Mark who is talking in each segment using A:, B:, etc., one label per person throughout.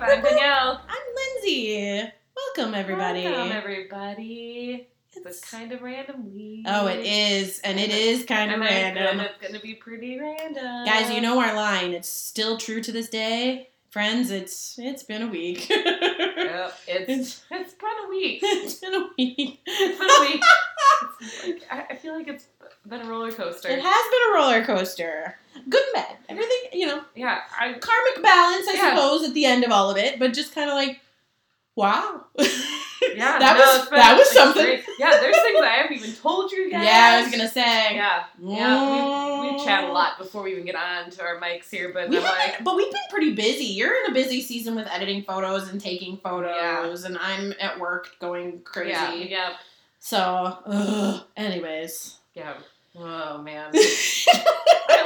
A: I'm Danielle.
B: I'm Lindsay. Welcome, everybody.
A: Welcome, everybody. It's,
B: It's-
A: a kind of random week.
B: Oh, it is, and it is kind of random.
A: It's gonna be pretty random.
B: Guys, you know our line. It's still true to this day. Friends, it's it's been a week.
A: Yep, it's it's been a week.
B: it's been a week.
A: It's been a week. Like, I feel like it's been a roller coaster.
B: It has been a roller coaster. Good and bad. Everything, you know,
A: Yeah, I
B: karmic balance, I
A: Yeah.
B: suppose, at the end of all of it, but just kind of like, wow.
A: yeah.
B: that
A: no,
B: was that was something.
A: great. Yeah, there's things I haven't even told you guys.
B: Yeah, I was gonna say.
A: Yeah, yeah. We, we chat a lot before we even get on to our mics here, but
B: we've
A: like,
B: been, but we've been pretty busy. You're in a busy season with editing photos and taking photos,
A: Yeah.
B: and I'm at work going crazy.
A: yeah, yeah,
B: So, ugh. anyways,
A: yeah. Oh man.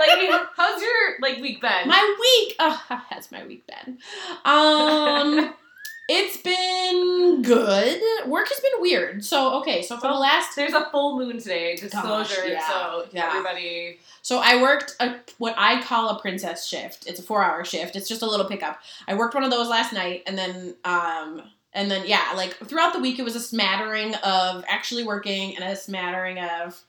A: Like. How's your like week been?
B: my week. Oh, how has my week been? Um, it's been good. Work has been weird. So, okay, so for the last
A: There's a full moon today. Disclosure.
B: yeah,
A: so
B: yeah.
A: everybody.
B: So I worked a, what I call a princess shift. It's a four hour shift. It's just a little pickup. I worked one of those last night, and then um, and then yeah, like throughout the week, it was a smattering of actually working and a smattering of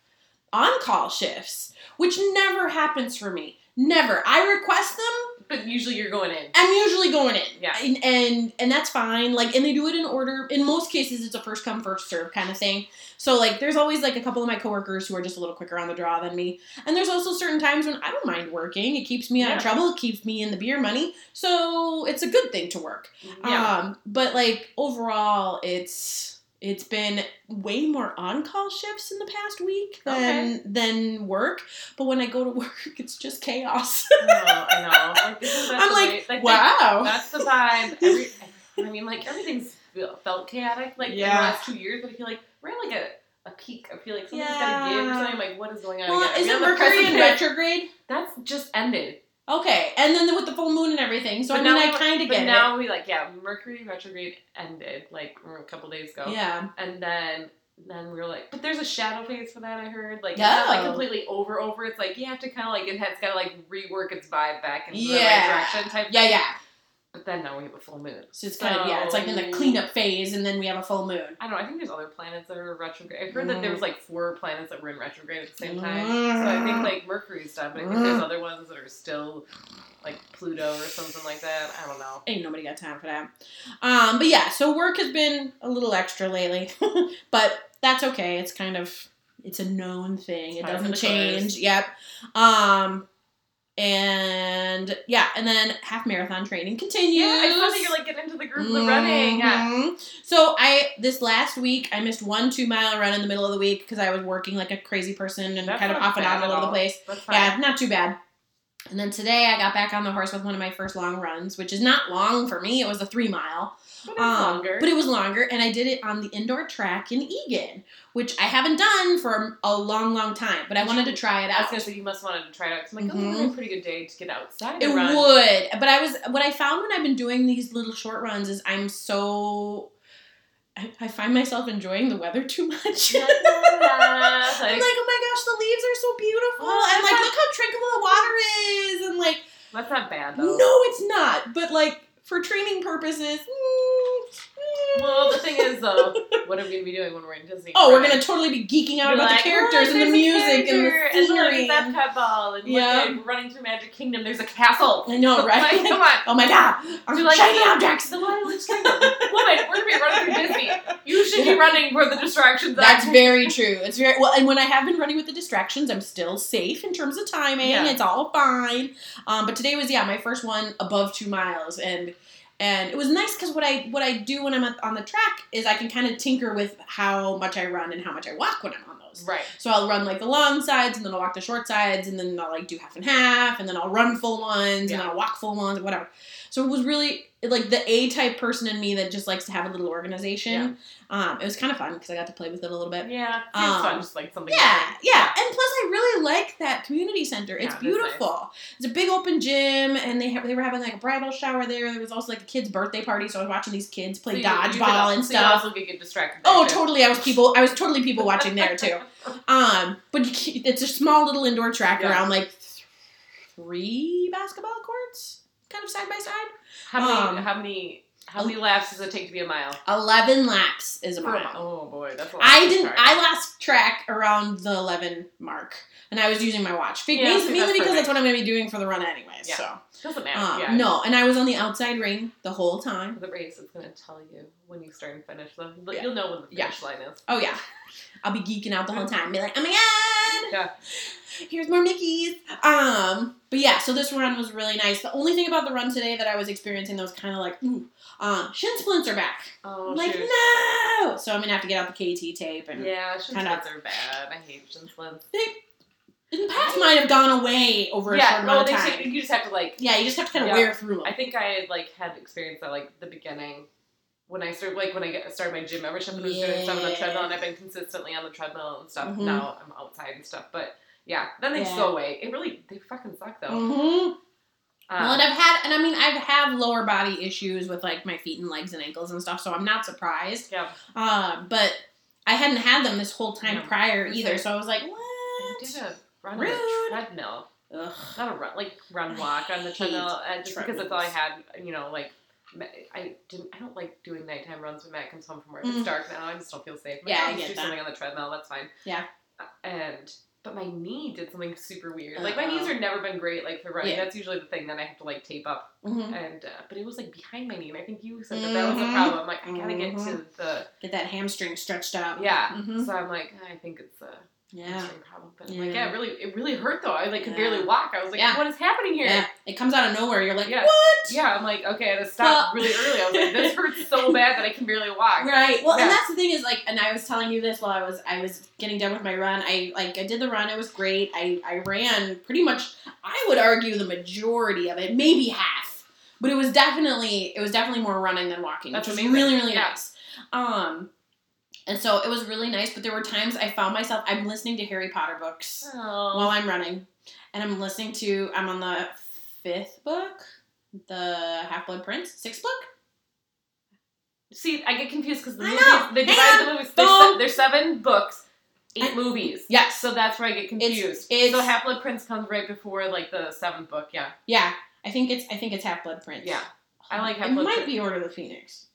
B: on call shifts, which never happens for me. Never. I request them.
A: But usually you're going in.
B: I'm usually going in.
A: Yeah.
B: And, and and that's fine. Like and they do it in order. In most cases it's a first come first serve kind of thing. So like there's always like a couple of my coworkers who are just a little quicker on the draw than me. And there's also certain times when I don't mind working. It keeps me out
A: Yeah.
B: of trouble, it keeps me in the beer money. So it's a good thing to work.
A: Yeah.
B: Um but like overall it's it's been way more on-call shifts in the past week than than work. But when I go to work, it's just chaos.
A: no, I know. Like,
B: I'm like,
A: like
B: wow.
A: That's the vibe. Every, I mean, like everything's felt chaotic. Like in the last two years, but I feel like we're at like a, a peak. I feel like something's got to give or something. I'm like, what is going on?
B: Well,
A: again? is it
B: Mercury in retrograde?
A: That's just ended.
B: Okay, and then with the full moon and everything, so I mean, I kind of
A: But
B: get
A: now we like, yeah, Mercury retrograde ended like a couple days ago.
B: Yeah.
A: And then then we were like, but there's a shadow phase for that. I heard like it's not like
B: Oh.
A: completely over over. It's like you have to kind of like it has got to like rework its vibe back into the
B: Yeah.
A: right direction type.
B: Yeah,
A: thing.
B: yeah.
A: But then now we have a full moon.
B: So it's kind of yeah, it's like in the cleanup phase, and then we have a full moon.
A: I don't know. I think there's other planets that are retrograde. I heard that
B: Mm.
A: there was like four planets that were in retrograde at the same time. So I think like Mercury's done, but I think there's other ones that are still like Pluto or something like that. I don't know.
B: Ain't nobody got time for that. Um, but yeah, so work has been a little extra lately, but that's okay. It's kind of it's a known thing. It doesn't change. Yep. Um, and yeah, and then half marathon training continues.
A: Yeah, I saw that you're like getting into the groove of the running. Yeah.
B: Mhm. So I this last week I missed one two mile run in the middle of the week because I was working like a crazy person and
A: That's
B: kind of off and on all over the place. Yeah, not too bad. And then today I got back on the horse with one of my first long runs, which is not long for me. It was a three mile.
A: But it's
B: Um,
A: longer.
B: But it was longer, and I did it on the indoor track in Eagan, which I haven't done for a long, long time. But I wanted to try it out.
A: I was gonna say you must wanted to try it out. I'm like, oh,
B: Mhm.
A: would be a pretty good day to get outside
B: It
A: and run.
B: would, but I was what I found when I've been doing these little short runs is I'm so I, I find myself enjoying the weather too much.
A: Yeah,
B: I'm
A: like,
B: like, oh my gosh, the leaves are so beautiful,
A: Oh,
B: and like,
A: that's
B: look how tranquil the water is, and like,
A: that's not bad though.
B: no, it's not, but like for training purposes. Mm,
A: Well, the thing is though, what are we gonna be doing when we're in Disney?
B: Oh, we're gonna totally be geeking out
A: Be
B: about
A: like,
B: the characters
A: "Look,
B: and the music and the
A: character, and
B: scenery.
A: look at that ball, and
B: Yeah.
A: look running through Magic Kingdom. There's a castle.
B: I know, right?
A: Like, come on.
B: oh my god, our
A: You're like,
B: shiny
A: "Yeah,
B: objects.
A: The Lilac Kingdom. Woman, we're gonna be running through Disney. You should be running for the distractions.
B: That's
A: act.
B: very true. It's very well, and when I have been running with the distractions, I'm still safe in terms of timing.
A: Yeah.
B: It's all fine. Um, but today was yeah my first one above two miles, and and it was nice because what I what I do when I'm on the track is I can kind of tinker with how much I run and how much I walk when I'm on those.
A: right.
B: So I'll run like the long sides, and then I'll walk the short sides, and then I'll like do half and half, and then I'll run full ones, and then I'll walk full ones, or whatever. So it was really like the A type person in me that just likes to have a little organization. Um, it was kind of fun because I got to play with it a little bit.
A: Yeah, it's
B: Um,
A: fun. Just like something.
B: Yeah, yeah, and plus I really like that community center. It's
A: Yeah,
B: beautiful. It's a big open gym, and they have, they were having like a bridal shower there. There was also like a kid's birthday party, so I was watching these kids
A: So
B: play
A: you- you could
B: dodgeball
A: al-
B: and
A: so you
B: stuff.
A: also could get distracted.
B: Oh,
A: too.
B: totally. I was people. I was totally people watching there too. Um, but you it's a small little indoor track
A: Yeah.
B: around like three basketball courts, kind of side by side.
A: How many?
B: Um,
A: how many? How many laps does it take to be a mile?
B: Eleven laps is a mile.
A: Oh boy, that's a lot.
B: I didn't.
A: start.
B: I lost track around the eleven mark, and I was using my watch. Be-
A: Yeah,
B: mainly mainly because
A: perfect.
B: that's what I'm going to be doing for the run anyways.
A: Yeah.
B: So
A: doesn't matter.
B: um,
A: yeah.
B: no, and I was on the outside ring the whole time.
A: The race, is gonna tell you when you start and finish. Though But
B: Yeah.
A: you'll know when the
B: Yeah.
A: finish line is.
B: Oh yeah, I'll be geeking out the whole time. Be like, oh my god,
A: Yeah.
B: here's more Mickey's. Um, but yeah, so this run was really nice. The only thing about the run today that I was experiencing that was kind of like, ooh, um, shin splints are back.
A: Oh
B: like
A: shoot.
B: no, so I'm gonna have to get out the KT tape and.
A: Yeah, shin
B: Kinda-
A: splints are bad. I hate shin splints.
B: In the past, might have gone away over a short amount
A: no,
B: of time.
A: say- you just have to like.
B: Yeah, you just have to kind of
A: Yeah.
B: wear through them.
A: I think I had like had experience at like the beginning when I started like when I get, started my gym membership and was doing stuff on the treadmill and I've been consistently on the treadmill and stuff.
B: Mhm.
A: Now I'm outside and stuff, but yeah, then they
B: Yeah.
A: go away. It really they fucking suck though.
B: hmm
A: Um,
B: well, and I've had, and I mean, I've had lower body issues with like my feet and legs and ankles and stuff, so I'm not surprised.
A: yeah,
B: Um, but I hadn't had them this whole time
A: Yeah.
B: prior either, so I was like,
A: I
B: what?
A: A run on
B: Rude.
A: the treadmill.
B: Ugh.
A: Not a run, like run walk on the treadmill, uh, just because that's all I had. You know, like I didn't. I don't like doing nighttime runs when Matt comes home from work.
B: Mm.
A: It's dark now. I just don't feel safe.
B: Yeah, I get
A: do
B: that.
A: something on the treadmill. That's fine.
B: Yeah.
A: Uh, And but my knee did something super weird. Like my knees have never been great. Like for running,
B: Yeah.
A: that's usually the thing that I have to like tape up.
B: Mhm.
A: And uh, but it was like behind my knee, and I think you said that that was the
B: Mhm.
A: problem. Like, I gotta get to
B: Mhm.
A: the
B: Get that hamstring stretched out.
A: yeah.
B: Mhm.
A: So I'm like, I think it's a
B: Yeah.
A: problem. But I'm like,
B: Yeah.
A: yeah, it really, it really hurt though. I like could
B: Yeah.
A: barely walk. I was like,
B: Yeah.
A: what is happening here?
B: Yeah. It comes out of nowhere. You're like,
A: Yeah.
B: what?
A: Yeah, I'm like, okay, I had to stop
B: Well-
A: really early. I was like, this hurts so bad that I can barely walk.
B: Right. Well,
A: Yeah.
B: and that's the thing is like, and I was telling you this while I was I was getting done with my run. I like I did the run. It was great. I I ran pretty much. I would argue the majority of it, maybe half, but it was definitely it was definitely more running than walking,
A: That's amazing.
B: really really
A: Yeah.
B: nice. Um. And so it was really nice, but there were times I found myself I'm listening to Harry Potter books
A: Oh.
B: while I'm running, and I'm listening to I'm on the fifth book, the Half Blood Prince, sixth book.
A: See, I get confused because the movies, they divide the movies. There's, se- there's seven books, eight
B: I-
A: movies.
B: Yes.
A: So that's where I get confused.
B: it's-
A: so Half Blood Prince comes right before like the seventh book. Yeah.
B: Yeah, I think it's I think it's Half Blood Prince.
A: Yeah. I like
B: It
A: Half-Blood
B: might
A: Prince.
B: be Order of the Phoenix.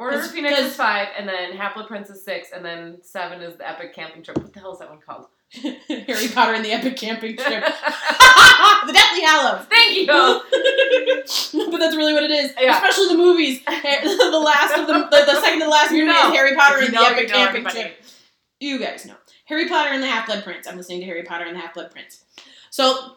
A: Order of Phoenix is five, and then Half Prince is six, and then seven is the epic camping trip. What the hell is that one called?
B: Harry Potter and the Epic Camping Trip. the Deathly Hallows.
A: Thank you.
B: no, but that's really what it is.
A: Yeah.
B: Especially the movies. The last of them, the, the second to the last
A: You
B: movie
A: know.
B: is Harry Potter and the Epic Camping
A: everybody.
B: Trip. You guys know. Harry Potter and the Half Blood Prince. I'm listening to Harry Potter and the Half Blood Prince. So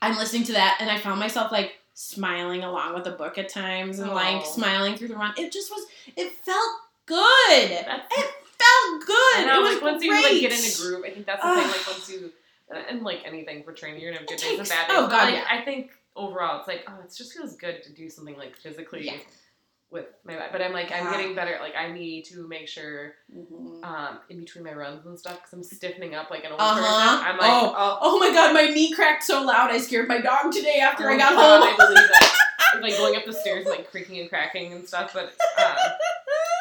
B: I'm listening to that, and I found myself like smiling along with the book at times, and like
A: Oh.
B: smiling through the run. It just was. It felt good.
A: That's
B: It felt good.
A: I know,
B: it was
A: like once
B: great.
A: you like get in a group, I think that's the thing. Like once you and like anything for training, you're gonna have good days and bad days.
B: oh, God,
A: like,
B: yeah.
A: I think overall, it's like oh, it just feels good to do something like physically
B: Yeah.
A: With my. But I'm like I'm getting better. Like I need to make sure
B: Mhm.
A: um in between my runs and stuff because I'm stiffening up like an old
B: Uh-huh.
A: person. I'm like
B: Oh.
A: oh.
B: Oh my god, my knee cracked so loud I scared my dog today after I
A: oh
B: got
A: God,
B: home.
A: I believe it. like going up the stairs, like creaking and cracking and stuff. But um,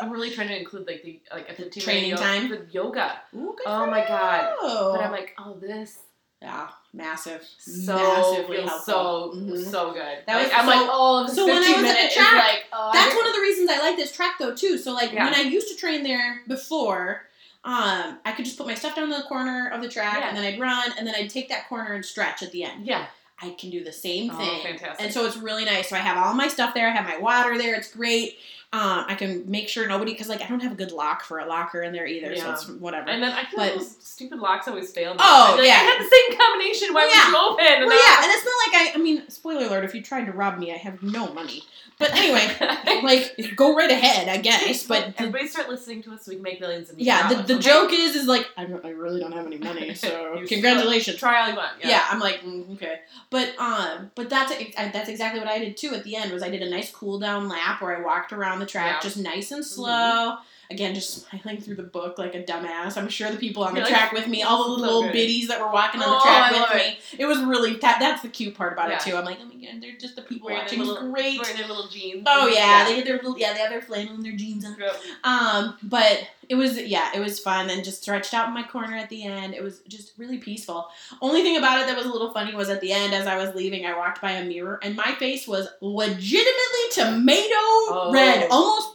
A: I'm really trying to include like the like a 15
B: training time?
A: yoga.
B: Ooh,
A: Oh my God. But I'm like, oh, this
B: yeah, massive,
A: so
B: massively helpful.
A: so
B: Mhm.
A: so good.
B: That
A: Like,
B: was-
A: I'm
B: so-
A: like, oh, this
B: so when I was at the track,
A: like, oh,
B: That's one of the reasons I like this track though too. So like
A: Yeah.
B: when I used to train there before, um, I could just put my stuff down in the corner of the track
A: Yeah.
B: and then I'd run and then I'd take that corner and stretch at the end.
A: Yeah.
B: I can do the same
A: Oh,
B: thing.
A: fantastic.
B: And so it's really nice. So I have all my stuff there. I have my water there. It's great. Um, I can make sure nobody, because like I don't have a good lock for a locker in there either.
A: Yeah.
B: So it's whatever.
A: And then I feel
B: But-
A: like those stupid locks always fail me.
B: Oh,
A: like,
B: yeah.
A: I had the same combination. Why
B: yeah.
A: would you open? And
B: well,
A: I-
B: yeah, and it's not like I. I mean, spoiler alert: if you tried to rob me, I have no money. But anyway, like go right ahead, I guess. But the,
A: everybody start listening to us so we can make millions. And
B: yeah, the, the
A: okay?
B: joke is, is like I, I really don't have any money, so congratulations.
A: Try all you want.
B: Yeah. I'm like mm, okay, but um, but that's that's exactly what I did too. At the end was I did a nice cool down lap where I walked around the track
A: Yeah. Mm-hmm.
B: just nice and slow. Again, just smiling through the book like a dumbass. I'm sure the people on the
A: You're like,
B: track with me, all the little
A: good."
B: biddies that were walking on the
A: Oh,
B: track
A: I
B: with me, it was really that. That's the cute part about
A: Yeah.
B: it too. I'm like, oh my god, they're just the people
A: Wearing
B: watching.
A: their little,
B: great.
A: Wearing their little jeans.
B: Oh
A: and-
B: yeah, they get their little yeah, they have their flannel and their jeans on.
A: Yep.
B: Um, but it was yeah, it was fun and just stretched out in my corner at the end. It was just really peaceful. Only thing about it that was a little funny was at the end as I was leaving, I walked by a mirror and my face was legitimately tomato red, almost.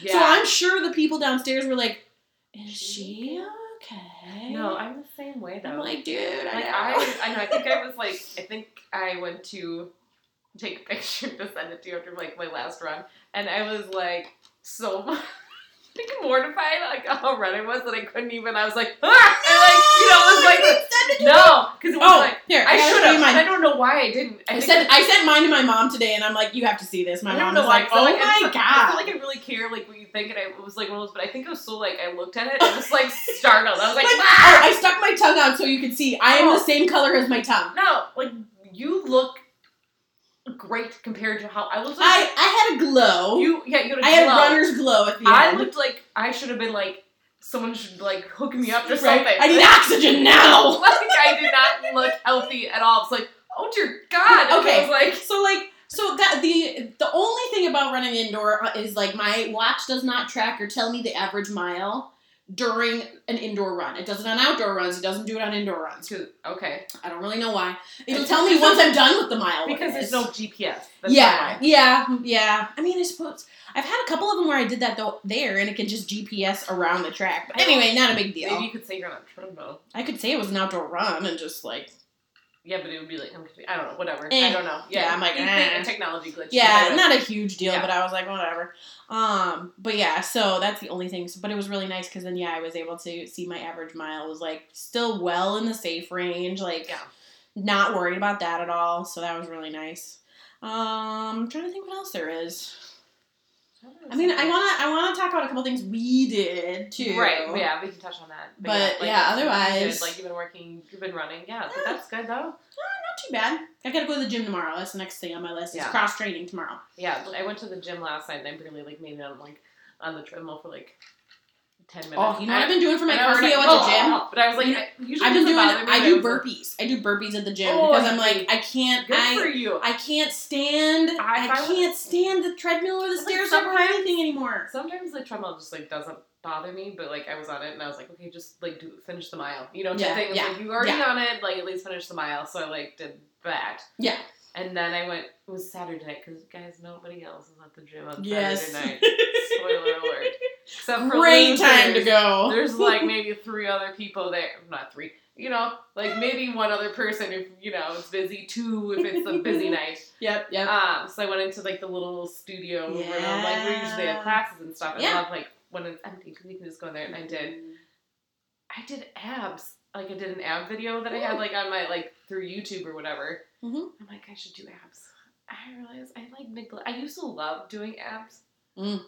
A: Yeah.
B: So I'm sure the people downstairs were like, "Is she okay?"
A: no, I'm the same way though.
B: I'm like, dude,
A: like
B: I know.
A: I, I know. I think I was like, I think I went to take a picture to send it to you after like my last run, and I was like so like mortified, like how red I was that I couldn't even. I was like, ah! and like you know, it was like
B: it
A: no, because it was
B: Oh,
A: like
B: here
A: I
B: gotta
A: should
B: show
A: have. I don't know why I didn't. I,
B: I sent I sent mine to my mom today, and I'm like, you have to see this. My
A: I don't
B: mom
A: know
B: was
A: why.
B: oh
A: I,
B: my
A: I
B: god.
A: I feel like I really care like what you think, and I, it was like one of those. But I think it was so like I looked at it, and it was like startled. I was like,
B: Like,
A: ah!
B: oh, I stuck my tongue out so you could see. I am
A: Oh.
B: the same color as my tongue.
A: no, like you look great compared to how I was. Like,
B: I, I had a glow.
A: you yeah you had a
B: I had
A: glow.
B: runner's glow at the
A: I
B: end.
A: looked like I should have been like someone should like hook me up or
B: Right?
A: something.
B: I need oxygen now.
A: like I did not look healthy at all. It's like oh dear God. And
B: Okay.
A: I was like
B: So like so that the the only thing about running indoor is like my watch does not track or tell me the average mile during an indoor run. It does it on outdoor runs. It doesn't do it on indoor runs.
A: okay
B: I don't really know why. It'll
A: It's
B: tell me once I'm done with the mile.
A: because there's no GPS. That's
B: yeah,
A: why.
B: yeah, yeah. I mean, I suppose I've had a couple of them where I did that though there, and it can just GPS around the track. But anyway, not a big deal.
A: Maybe you could say you're on a treadmill.
B: I could say it was an outdoor run and just like
A: Yeah, but it would be like. I don't know. Whatever.
B: Eh.
A: I don't know. Yeah,
B: Yeah, I'm like, eh.
A: a technology glitch.
B: yeah, not a huge deal,
A: Yeah.
B: but I was like whatever. Um, but yeah, so that's the only thing. But it was really nice because then yeah, I was able to see my average mile was like still well in the safe range, like
A: Yeah.
B: not worried about that at all. So that was really nice. Um, I'm trying to think what else there is. I mean, I wanna I wanna talk about a couple things we did too.
A: Right. Yeah, we can touch on that.
B: But,
A: like,
B: yeah,
A: you did,
B: otherwise-
A: like you've been working, you've been running. Yeah, but
B: Yeah.
A: that's good though.
B: Uh, not too bad. I gotta go to the gym tomorrow. That's the next thing on my list. Is
A: Yeah.
B: cross training tomorrow.
A: Yeah, I went to the gym last night and I barely like made it on like on the treadmill for like ten minutes.
B: Oh, you know what
A: I-
B: I've been doing for my
A: was
B: cardio
A: like,
B: at the
A: "Oh,
B: gym?
A: oh," But I was like,
B: You know,
A: I, usually
B: I've been doing.
A: me,
B: I do
A: was like,
B: burpees. I do burpees at the gym
A: Oh,
B: because I'm like I can't.
A: Good
B: I
A: for you.
B: I can't stand.
A: I-
B: I, can't stand the treadmill or the
A: Like,
B: stairs up or anything anymore.
A: Sometimes the treadmill just like doesn't bother me, but like I was on it and I was like, okay, just like do finish the mile. You know,
B: Yeah,
A: thing.
B: Yeah,
A: like you already
B: yeah.
A: on it, like at least finish the mile. So I like did that.
B: Yeah.
A: And then I went. It was Saturday night because guys, nobody else is at the gym on
B: Yes.
A: Saturday night. Spoiler alert. Except for
B: Great time to go.
A: There's like maybe three other people there. Not three. You know, like maybe one other person if you know it's busy. Two if it's a busy night.
B: Yep. Yep.
A: Um, so I went into like the little studio room, like where usually have classes and stuff. And
B: Yeah.
A: I love like when it's empty because you can just go in there. And I did, I did abs. Like I did an ab video that I had like on my like through YouTube or whatever.
B: Mhm.
A: I'm like I should do abs. I realized I like neglect. I used to love doing abs.
B: Mm.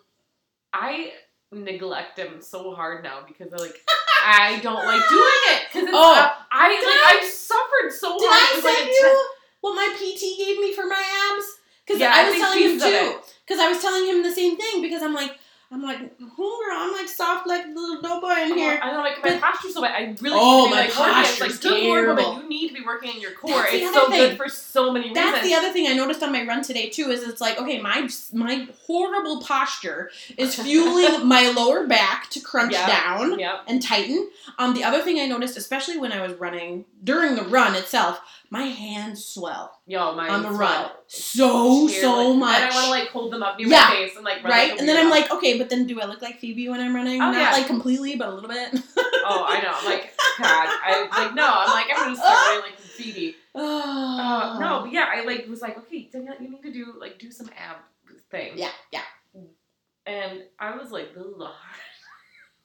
A: I neglect them so hard now because I like I don't like doing it because
B: Oh.
A: uh, I like I suffered so
B: Did
A: hard.
B: I
A: was, like,
B: send
A: a
B: you what my PT gave me for my abs? Because
A: Yeah,
B: I
A: I
B: was telling him too. Because I was telling him the same thing. Because I'm like, I'm like, homegirl, I'm like soft like little doughboy in here.
A: I don't know, like my
B: But-
A: posture's so bad. I really
B: Oh,
A: need to be
B: my
A: like working. It's like
B: posture's
A: good lord, woman,
B: terrible.
A: you need to be working in your core.
B: That's
A: it's so
B: thing.
A: good for so many
B: That's
A: reasons.
B: That's the other thing I noticed on my run today too. Is it's like okay, my my horrible posture is fueling my lower back to crunch
A: Yeah.
B: down
A: Yep.
B: and tighten. Um, the other thing I noticed, especially when I was running during the run itself, my hands swell
A: Yo, my
B: on the run so so much.
A: And I want to like hold them up near
B: Yeah.
A: my face and like run
B: right?
A: like
B: and then I'm like, okay, but then do I look like Phoebe when I'm running?
A: Oh,
B: Not
A: yeah.
B: like completely, but a little bit.
A: oh, I know. I'm like, God, I was like no. I'm like, I'm gonna start running like Phoebe.
B: oh
A: Uh, no, but yeah, I like was like, okay, Danielle, you need to do like do some ab thing.
B: Yeah, yeah.
A: And I was like, this is the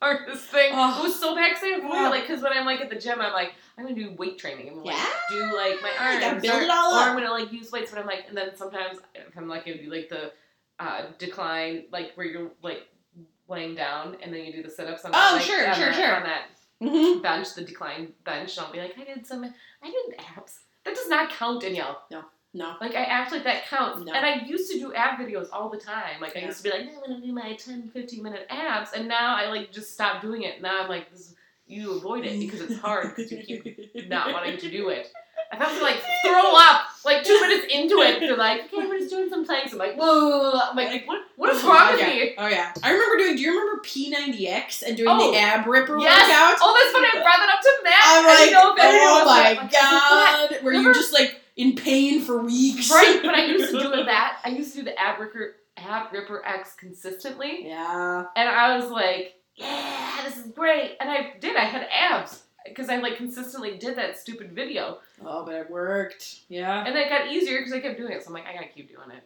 A: hardest thing.
B: Oh.
A: It was so bad because I avoid
B: Yeah.
A: Like, because when I'm like at the gym, I'm like, I'm gonna do weight training. I'm gonna like do like my arms, or,
B: it all
A: or. I'm gonna like use weights. But I'm like, and then sometimes if I'm like I'll do like the uh, decline, like where you're like laying down, and then you do the sit-ups on
B: Oh,
A: like,
B: sure, sure,
A: that,
B: sure.
A: on that
B: hmm
A: bench, the decline bench. And I'll be like, I did some, I did abs. That does not count, Danielle.
B: No.
A: Like I act like that counts.
B: No.
A: And I used to do ab videos all the time. Like I used to be like, "No, I'm gonna do my 10, 15 minute abs, and now I like just stopped doing it. Now I'm like, this, you avoid it because it's hard because you keep not wanting to do it. I thought to like throw up like two minutes into it. They're like, okay, we're just doing some planks. I'm like, whoa. I'm like, what, what is
B: Oh,
A: wrong with
B: yeah.
A: me?
B: Oh yeah, I remember doing. Do you remember P90X and doing
A: Oh,
B: the ab ripper
A: Yes.
B: workout?
A: Oh, that's when I brought that up to Matt.
B: I'm like,
A: didn't know if anyone
B: oh my
A: like,
B: god, were you just like in pain for weeks?
A: Right, but I used to do that. I used to do the ab ripper, ab ripper X consistently,
B: Yeah.
A: and I was like, yeah, this is great. And I did. I had abs because I like consistently did that stupid video,
B: Oh, but it worked. Yeah.
A: and then it got easier because I kept doing it. So I'm like, I gotta keep doing it.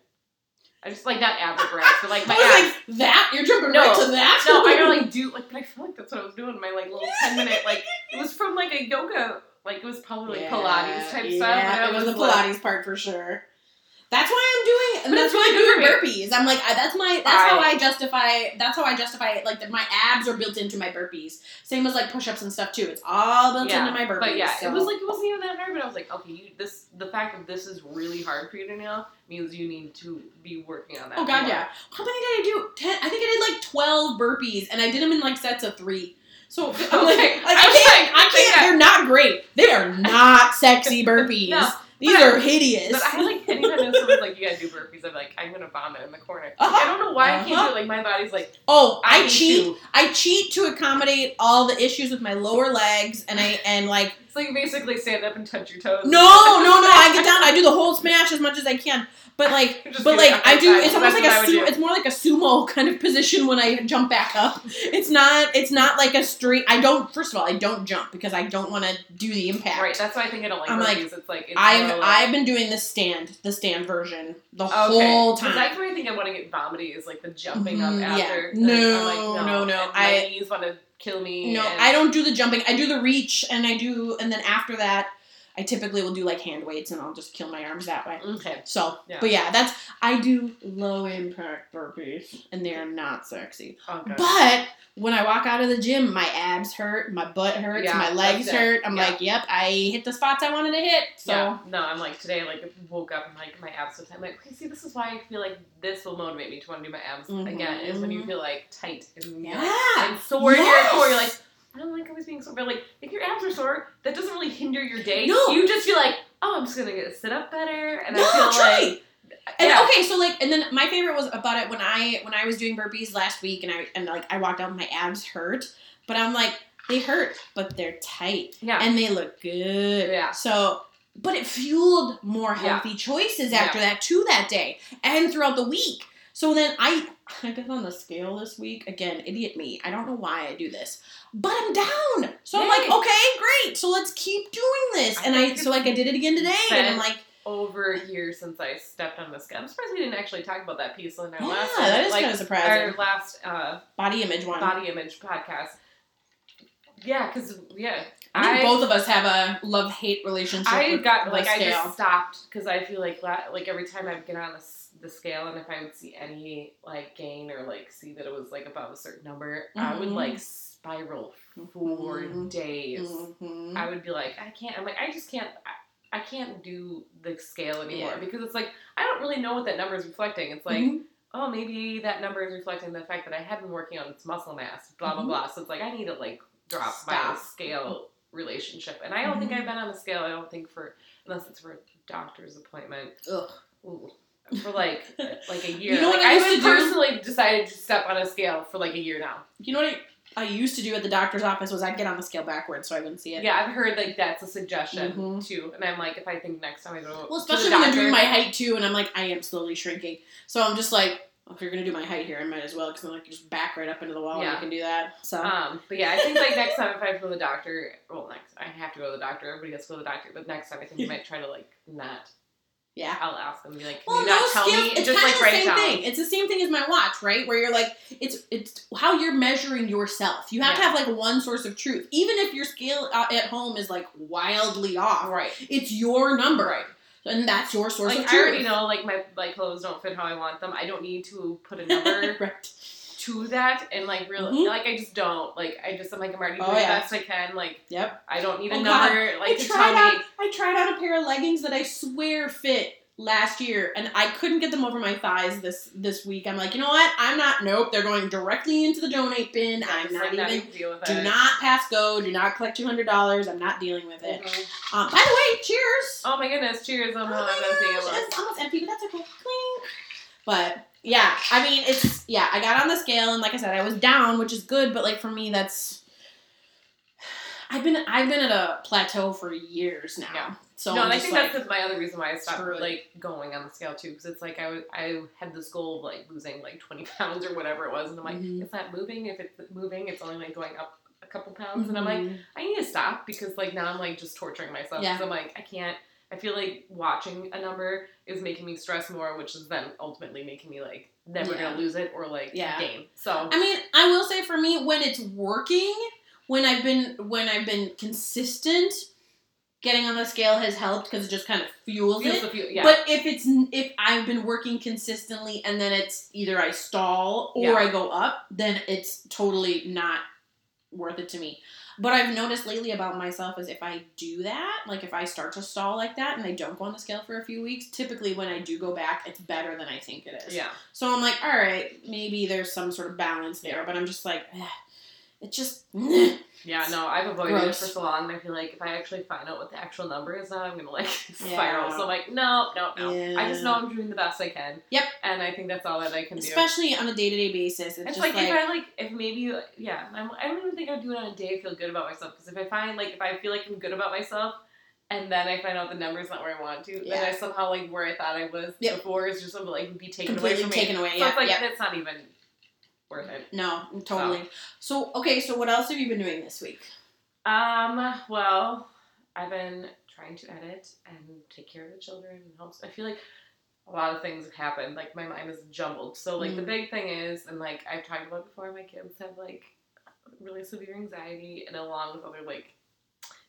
A: I just like not ab ripper X, but like my abs.
B: like, that? You're jumping
A: No.
B: right to that?
A: no, I like do like, but I feel like that's what I was doing. My like little ten minute like it was from like a yoga, like it was probably like Pilates type
B: yeah,
A: stuff. I
B: it was the
A: like-
B: Pilates part for sure. That's why I'm doing, that's why I'm doing burpees. I'm like, I, that's my, that's how
A: I-
B: justify. That's how I justify it. Like that, my abs are built into my burpees. Same as like push-ups and stuff too. It's all built
A: Yeah,
B: into my burpees.
A: But yeah,
B: so.
A: it was like it wasn't even that hard. But I was like, okay, you this the fact that this is really hard for you to know means you need to be working on that.
B: Oh god,
A: more.
B: yeah. How many did I do? Ten. I think I did like twelve burpees, and I did them in like sets of three. So I'm like, like, I,
A: I was
B: can't.
A: like,
B: I
A: I
B: can't. They're not great. They are not sexy burpees.
A: No,
B: These are hideous.
A: But I like anytime someone's like, you gotta do burpees, I'm like, I'm gonna vomit in the corner.
B: Uh-huh.
A: I don't know why I can't
B: Uh-huh.
A: do it. Like my body's like,
B: oh, I,
A: need
B: cheat. I cheat to accommodate all the issues with my lower legs, and I and like
A: It's like basically stand up and touch your toes.
B: no, no, no. I get down. I do the whole smash as much as I can. But like, but like I do. It's almost like
A: a. I
B: a
A: would
B: sumo.
A: do.
B: It's more like a sumo kind of position when I jump back up. It's not. It's not like a straight. I don't. First of all, I don't jump because I don't want to do the impact.
A: Right, that's why I think I don't like
B: I'm like,
A: it's like it's
B: I've I've been doing the stand, the stand version the
A: okay.
B: whole time.
A: That's where I think I want to get vomity is like the jumping up
B: Mhm, yeah.
A: after.
B: No,
A: like,
B: no,
A: no,
B: no, I-
A: knees want to kill me.
B: No,
A: and-
B: I don't do the jumping. I do the reach, and I do, and then after that, I typically will do like hand weights, and I'll just kill my arms that way.
A: Okay.
B: So,
A: Yeah.
B: but yeah, that's I do low impact burpees, and they are not sexy.
A: Oh, okay.
B: But when I walk out of the gym, my abs hurt, my butt hurts,
A: Yeah,
B: my legs hurt. I'm
A: Yeah.
B: like, yep, I hit the spots I wanted to hit. So,
A: yeah, no, I'm like today. Like woke up and like my abs. I'm like, okay, see, this is why I feel like this will motivate me to want to do my abs mm-hmm. again. Is when you feel like tight and
B: yeah,
A: like, and sore in your core. You're like, I don't like always being sore, but like if your abs are sore, that doesn't really hinder your day.
B: No.
A: you just feel like, oh, I'm just gonna get sit up better, and
B: no,
A: I feel
B: truly.
A: like,
B: And
A: yeah.
B: okay, so like, and then my favorite was about it when I when I was doing burpees last week, and I and like I walked out, and my abs hurt, but I'm like they hurt, but they're tight
A: yeah,
B: and they look good.
A: Yeah.
B: So, but it fueled more
A: Yeah.
B: healthy choices after that too that day and throughout the week. So then I I got on the scale this week again. Idiot me. I don't know why I do this, but I'm down. So I'm like, okay, great. So let's keep doing this.
A: I
B: And I so like I did it again today, and I'm like.
A: over a year since I stepped on the scale. I'm surprised we didn't actually talk about that piece in our
B: Yeah,
A: last
B: that is
A: like,
B: kind of surprising.
A: our last uh,
B: Body image one.
A: body image podcast. Yeah, because yeah,
B: I both of us have a love hate relationship.
A: I
B: with
A: got like I just stopped because I feel like like every time I get on the, the scale and if I would see any like gain or like see that it was like above a certain number, I would
B: Mhm.
A: like spiral for
B: Mhm.
A: days.
B: Mhm.
A: I would be like, I can't. I'm like, I just can't. I, I can't do the scale anymore
B: Yeah.
A: because it's like I don't really know what that number is reflecting. It's like,
B: Mhm.
A: oh, maybe that number is reflecting the fact that I have been working on its muscle mass. Blah blah
B: Mhm.
A: blah. So it's like I need to like drop my scale relationship. And I don't think. I've been on the scale. I don't think for unless it's for a doctor's appointment.
B: Ugh.
A: Ooh. For like like a year.
B: You know
A: like,
B: what I
A: I
B: used to
A: have
B: do?
A: personally decided to step on a scale for like a year now.
B: You know what I, I used to do at the doctor's office was I'd get on the scale backwards so I wouldn't see it.
A: Yeah, I've heard like that's a suggestion
B: Mhm.
A: too. And I'm like, if I think next time I go,
B: Well,
A: to
B: especially when they're doing my height too, and I'm like, I am slowly shrinking. So I'm just like, well, if you're gonna do my height here, I might as well, because then like just back right up into the wall and
A: Yeah.
B: you can do that. So
A: Um, but yeah, I think like next time if I go to the doctor, well, next I have to go to the doctor. Everybody has to go to the doctor, but next time I think you might try to like not.
B: Yeah.
A: I'll ask them, be like,
B: Well,
A: you
B: no
A: not tell
B: scales.
A: me?
B: It's
A: just
B: kind
A: like
B: of the same
A: down.
B: thing. It's the same thing as my watch, right? Where you're like, it's it's how you're measuring yourself. You have to have like one source of truth, even if your scale uh, at home is like wildly off.
A: Right,
B: It's your number,
A: right.
B: and that's your source of
A: Like I
B: truth.
A: already know, like my my clothes don't fit how I want them. I don't need to put a number
B: right.
A: To that, and like really,
B: Mhm.
A: like I just don't. Like I just, I'm like I'm already
B: Oh,
A: doing
B: yeah.
A: the best I can. Like
B: Yep.
A: I don't need
B: Oh, God.
A: number.
B: I
A: Like to
B: tried on
A: me.
B: I tried out a pair of leggings that I swear fit last year, and I couldn't get them over my thighs this this week. I'm like, you know what? I'm not. Nope, they're going directly into the donate bin. I'm
A: It's
B: not
A: like
B: even.
A: having to deal with
B: Do not pass go. Do not collect two hundred dollars. I'm not dealing with it.
A: Mhm.
B: Um, by the way, cheers.
A: Oh my goodness! Cheers! I'm
B: Oh my gosh, it's almost empty, but that's okay. Clink. But yeah, I mean, it's yeah. I got on the scale, and like I said, I was down, which is good. But like for me, that's I've been I've been at a plateau for years now.
A: Yeah.
B: So
A: no,
B: I'm
A: and I think
B: like,
A: that's my other reason why I stopped like going on the scale too, because it's like I was I had this goal of like losing like twenty pounds or whatever it was, and I'm like,
B: Mhm.
A: it's not moving. If it's moving, it's only like going up a couple pounds, and I'm like,
B: mhm.
A: I need to stop because like now I'm like just torturing myself.
B: Yeah.
A: Because I'm like I can't. I feel like watching a number is making me stress more, which is then ultimately making me like never
B: Yeah.
A: gonna lose it or like
B: Yeah.
A: gain. So
B: I mean, I will say for me, when it's working, when I've been when I've been consistent, getting on the scale has helped because it just kind of fuels
A: feels
B: it.
A: feel, yeah.
B: But if it's if I've been working consistently and then it's either I stall or
A: Yeah.
B: I go up, then it's totally not worth it to me. But I've noticed lately about myself is if I do that, like if I start to stall like that and I don't go on the scale for a few weeks, typically when I do go back, it's better than I think it is.
A: yeah.
B: So I'm like, all right, maybe there's some sort of balance there, but I'm just like, eh, it just
A: Yeah, no, I've avoided it for so long. and I feel like if I actually find out what the actual number is now, I'm gonna like
B: Yeah.
A: spiral. So I'm like, no, no, no. I just know I'm doing the best I can.
B: Yep.
A: And I think that's all that I can do.
B: especially on a day to day basis. It's,
A: It's
B: just
A: like,
B: like,
A: if I like if maybe yeah I'm, I don't even think I'd do it on a day I feel good about myself because if I find like if I feel like I'm good about myself and then I find out the number's not where I want to then
B: Yeah.
A: I somehow like where I thought I was
B: Yep.
A: before is just like be taken
B: completely
A: away from me.
B: taken away.
A: So
B: Yeah,
A: it's like
B: yeah.
A: that's not even worth it.
B: No, totally. So okay, so what else have you been doing this week?
A: Um. Well, I've been trying to edit and take care of the children and help. I feel like a lot of things have happened. Like my mind is jumbled. So like the
B: Mhm.
A: big thing is, and like I've talked about before, my kids have like really severe anxiety, and along with other like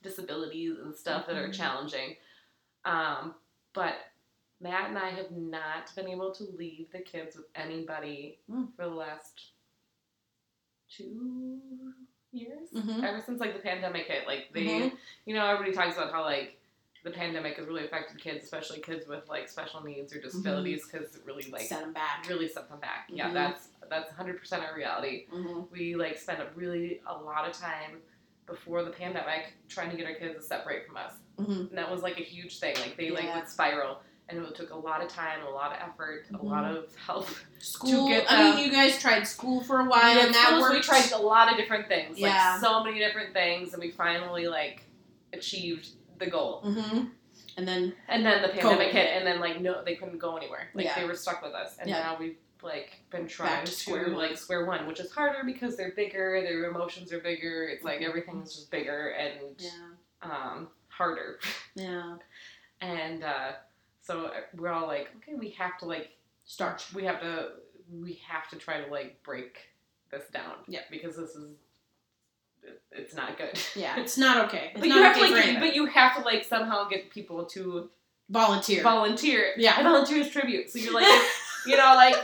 A: disabilities and stuff that are
B: Mhm.
A: challenging. Um, but Matt and I have not been able to leave the kids with anybody
B: Mm.
A: for the last two years.
B: Mhm.
A: Ever since like the pandemic hit, like they,
B: Mhm.
A: you know, everybody talks about how like the pandemic has really affected kids, especially kids with like special needs or disabilities, because it really like
B: Set them back.
A: really set them back. Yeah,
B: Mhm.
A: that's that's 100% our reality.
B: hmm
A: We like spent a really a lot of time before the pandemic trying to get our kids to separate from us,
B: hmm
A: and that was like a huge thing. Like they like
B: Yeah.
A: would spiral. And it took a lot of time, a lot of effort, a lot
B: Mhm.
A: of help.
B: School.
A: get
B: I mean, you guys tried school for a while, and that worked.
A: We tried a lot of different things,
B: Yeah.
A: like so many different things, and we finally like achieved the goal.
B: hmm And then
A: And then the pandemic
B: COVID
A: hit, and then like no, they couldn't go anywhere. Like
B: Yeah.
A: they were stuck with us, and
B: Yeah.
A: now we've like been trying
B: to
A: like square one, which is harder because they're bigger, their emotions are bigger. It's like everything's just bigger and um, harder,
B: yeah,
A: and uh, so uh, we're all like, okay, we have to like
B: start.
A: we have to we have to try to like break this down.
B: Yeah.
A: Because this is it's not good.
B: Yeah, it's not okay. It's
A: But
B: not
A: you have
B: okay
A: to like but you have to like somehow get people to
B: volunteer.
A: volunteer.
B: Yeah.
A: I volunteer as tribute. So you're like you know, like